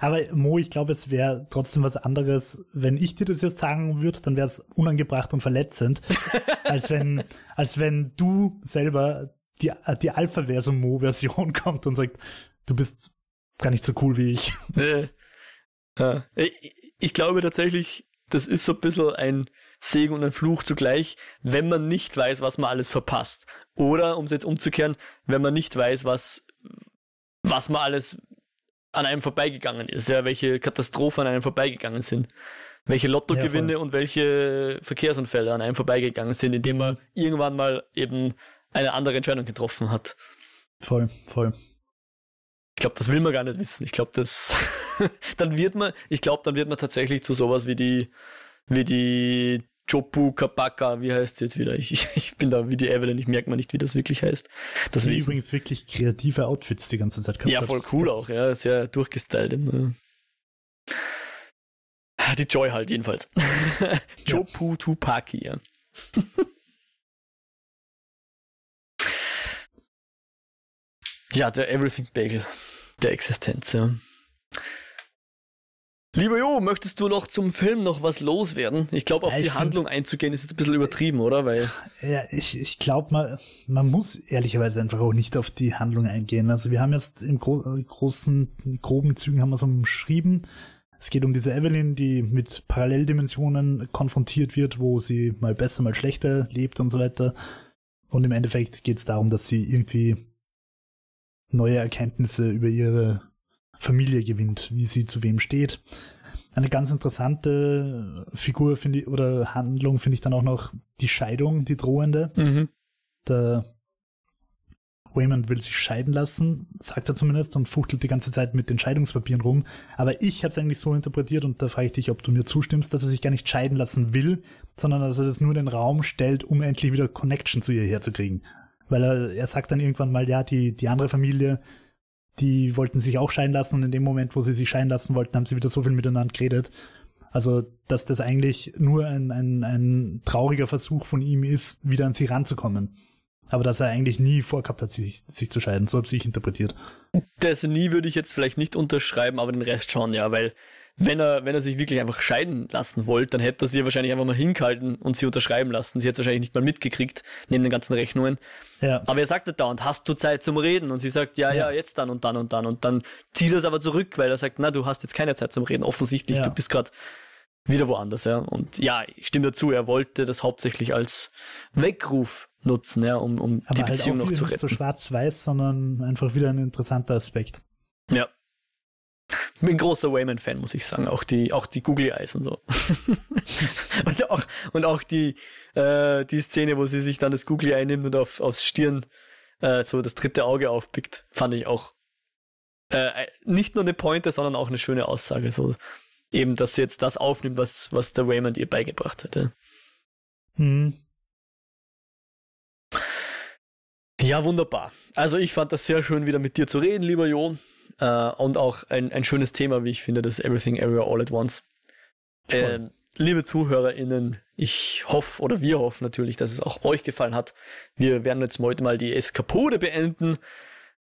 Aber Mo, ich glaube, es wäre trotzdem was anderes, wenn ich dir das jetzt sagen würde, dann wäre es unangebracht und verletzend, als wenn, als wenn du selber die, die Alpha-Versum-Mo-Version kommt und sagt, du bist gar nicht so cool wie ich. Ja. Ich, ich glaube tatsächlich, das ist so ein bisschen ein Segen und ein Fluch zugleich, wenn man nicht weiß, was man alles verpasst. Oder, um es jetzt umzukehren, wenn man nicht weiß, was, was man alles an einem vorbeigegangen ist, ja, welche Katastrophen an einem vorbeigegangen sind, welche Lottogewinne ja, und welche Verkehrsunfälle an einem vorbeigegangen sind, indem man irgendwann mal eben eine andere Entscheidung getroffen hat. Voll, voll. Ich glaube, das will man gar nicht wissen. Ich glaube, das dann wird man, ich glaube, dann wird man tatsächlich zu sowas wie die wie die Chopu Kapaka, wie heißt es jetzt wieder? Ich, ich, bin da wie die Evelyn, ich merke mal nicht, wie das wirklich heißt. Das die übrigens wirklich kreative Outfits die ganze Zeit gehabt Ja, voll cool auch, ja, sehr durchgestylt. Ne? Die Joy halt jedenfalls. Chopu ja. Tupaki, ja. ja, der Everything Bagel der Existenz, ja. Lieber Jo, möchtest du noch zum Film noch was loswerden? Ich glaube, auf ja, die Handlung einzugehen ist jetzt ein bisschen übertrieben, oder? Weil ja, ich, ich glaube, man, man muss ehrlicherweise einfach auch nicht auf die Handlung eingehen. Also wir haben jetzt im Gro großen, groben Zügen haben wir so umschrieben. Es geht um diese Evelyn, die mit Paralleldimensionen konfrontiert wird, wo sie mal besser, mal schlechter lebt und so weiter. Und im Endeffekt geht es darum, dass sie irgendwie neue Erkenntnisse über ihre Familie gewinnt, wie sie zu wem steht. Eine ganz interessante Figur finde ich, oder Handlung finde ich dann auch noch die Scheidung, die drohende. Mhm. Der Waymond will sich scheiden lassen, sagt er zumindest, und fuchtelt die ganze Zeit mit den Scheidungspapieren rum. Aber ich habe es eigentlich so interpretiert, und da frage ich dich, ob du mir zustimmst, dass er sich gar nicht scheiden lassen will, sondern dass er das nur in den Raum stellt, um endlich wieder Connection zu ihr herzukriegen. Weil er, er sagt dann irgendwann mal, ja, die, die andere Familie die wollten sich auch scheiden lassen und in dem Moment, wo sie sich scheiden lassen wollten, haben sie wieder so viel miteinander geredet. Also, dass das eigentlich nur ein, ein, ein trauriger Versuch von ihm ist, wieder an sie ranzukommen. Aber dass er eigentlich nie vorgehabt hat, sich, sich zu scheiden. So habe ich interpretiert. Das nie würde ich jetzt vielleicht nicht unterschreiben, aber den Rest schon, ja, weil wenn er, wenn er sich wirklich einfach scheiden lassen wollte, dann hätte er sie wahrscheinlich einfach mal hingehalten und sie unterschreiben lassen. Sie hätte es wahrscheinlich nicht mal mitgekriegt, neben den ganzen Rechnungen. Ja. Aber er sagt nicht dauernd, hast du Zeit zum Reden? Und sie sagt, ja, ja, ja, jetzt dann und dann und dann. Und dann zieht er es aber zurück, weil er sagt, na, du hast jetzt keine Zeit zum Reden. Offensichtlich, ja. du bist gerade wieder woanders, ja. Und ja, ich stimme dazu, er wollte das hauptsächlich als Weckruf nutzen, ja, um, um die halt Beziehung noch zu retten. Nicht so schwarz-weiß, sondern einfach wieder ein interessanter Aspekt. Ja, bin ein großer Wayman-Fan, muss ich sagen. Auch die, auch die Googly Eyes und so. und auch, und auch die, äh, die Szene, wo sie sich dann das Googly Eye nimmt und auf, aufs Stirn äh, so das dritte Auge aufpickt, fand ich auch äh, nicht nur eine Pointe, sondern auch eine schöne Aussage. So eben, dass sie jetzt das aufnimmt, was, was der Wayman ihr beigebracht hat. Ja. Hm. Ja, wunderbar. Also ich fand das sehr schön, wieder mit dir zu reden, lieber Jo. Äh, und auch ein, ein schönes Thema, wie ich finde, das Everything Everywhere All at Once. Ähm, liebe ZuhörerInnen, ich hoffe oder wir hoffen natürlich, dass es auch euch gefallen hat. Wir werden jetzt heute mal die Eskapode beenden.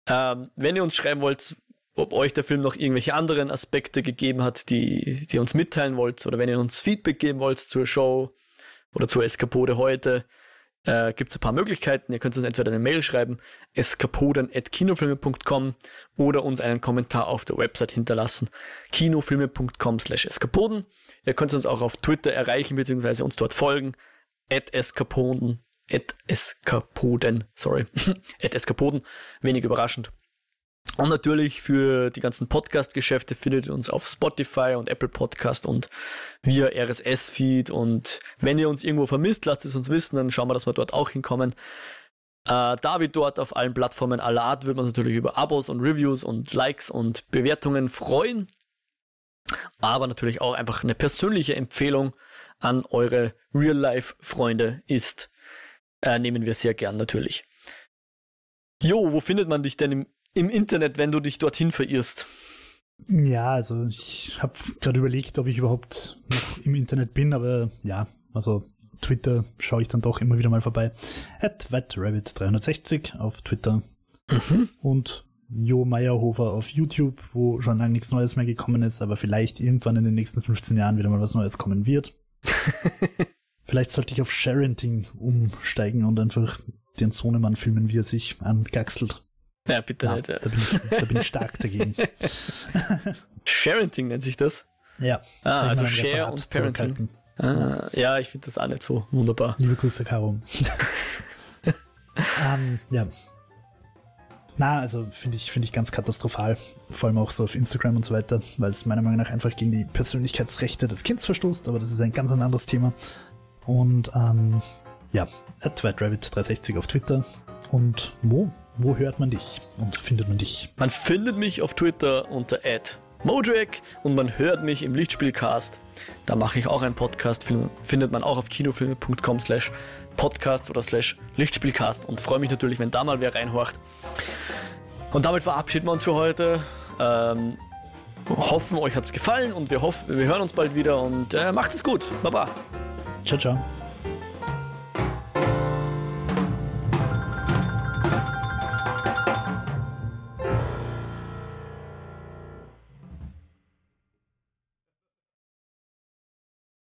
Ähm, wenn ihr uns schreiben wollt, ob euch der Film noch irgendwelche anderen Aspekte gegeben hat, die, die ihr uns mitteilen wollt, oder wenn ihr uns Feedback geben wollt zur Show oder zur Eskapode heute, äh, gibt es ein paar Möglichkeiten. Ihr könnt uns entweder eine Mail schreiben, eskapoden.kinofilme.com oder uns einen Kommentar auf der Website hinterlassen, kinofilme.com slash eskapoden. Ihr könnt uns auch auf Twitter erreichen, beziehungsweise uns dort folgen, at eskapoden, at eskapoden, sorry, at eskapoden, wenig überraschend. Und natürlich für die ganzen Podcast-Geschäfte findet ihr uns auf Spotify und Apple Podcast und via RSS-Feed. Und wenn ihr uns irgendwo vermisst, lasst es uns wissen, dann schauen wir, dass wir dort auch hinkommen. Äh, da wir dort auf allen Plattformen aller Art, würde man uns natürlich über Abos und Reviews und Likes und Bewertungen freuen. Aber natürlich auch einfach eine persönliche Empfehlung an eure Real-Life-Freunde ist, äh, nehmen wir sehr gern natürlich. Jo, wo findet man dich denn im im Internet, wenn du dich dorthin verirrst? Ja, also ich habe gerade überlegt, ob ich überhaupt noch im Internet bin, aber ja, also Twitter schaue ich dann doch immer wieder mal vorbei. At WetRabbit360 auf Twitter. Mhm. Und Jo Meyerhofer auf YouTube, wo schon lange nichts Neues mehr gekommen ist, aber vielleicht irgendwann in den nächsten 15 Jahren wieder mal was Neues kommen wird. vielleicht sollte ich auf Sharenting umsteigen und einfach den Sohnemann filmen, wie er sich angaxelt. Ja, bitte ja, nicht. Ja. Da, bin ich, da bin ich stark dagegen. Sharenting nennt sich das? Ja. Ah, also Share und Parenting. Ah, ja, ich finde das auch nicht so wunderbar. Liebe Grüße, Caro. ähm, ja. Na, also finde ich, finde ich ganz katastrophal. Vor allem auch so auf Instagram und so weiter, weil es meiner Meinung nach einfach gegen die Persönlichkeitsrechte des Kindes verstoßt, aber das ist ein ganz ein anderes Thema. Und ähm, ja, at WhiteRabbit360 auf Twitter. Und wo? Wo hört man dich und findet man dich? Man findet mich auf Twitter unter Modrack und man hört mich im Lichtspielcast. Da mache ich auch einen Podcast, findet man auch auf kinofilme.com slash podcast oder slash Lichtspielcast und freue mich natürlich, wenn da mal wer reinhorcht. Und damit verabschieden wir uns für heute. Ähm, hoffen, euch hat es gefallen und wir, hoffen, wir hören uns bald wieder und äh, macht es gut. Baba. Ciao, ciao.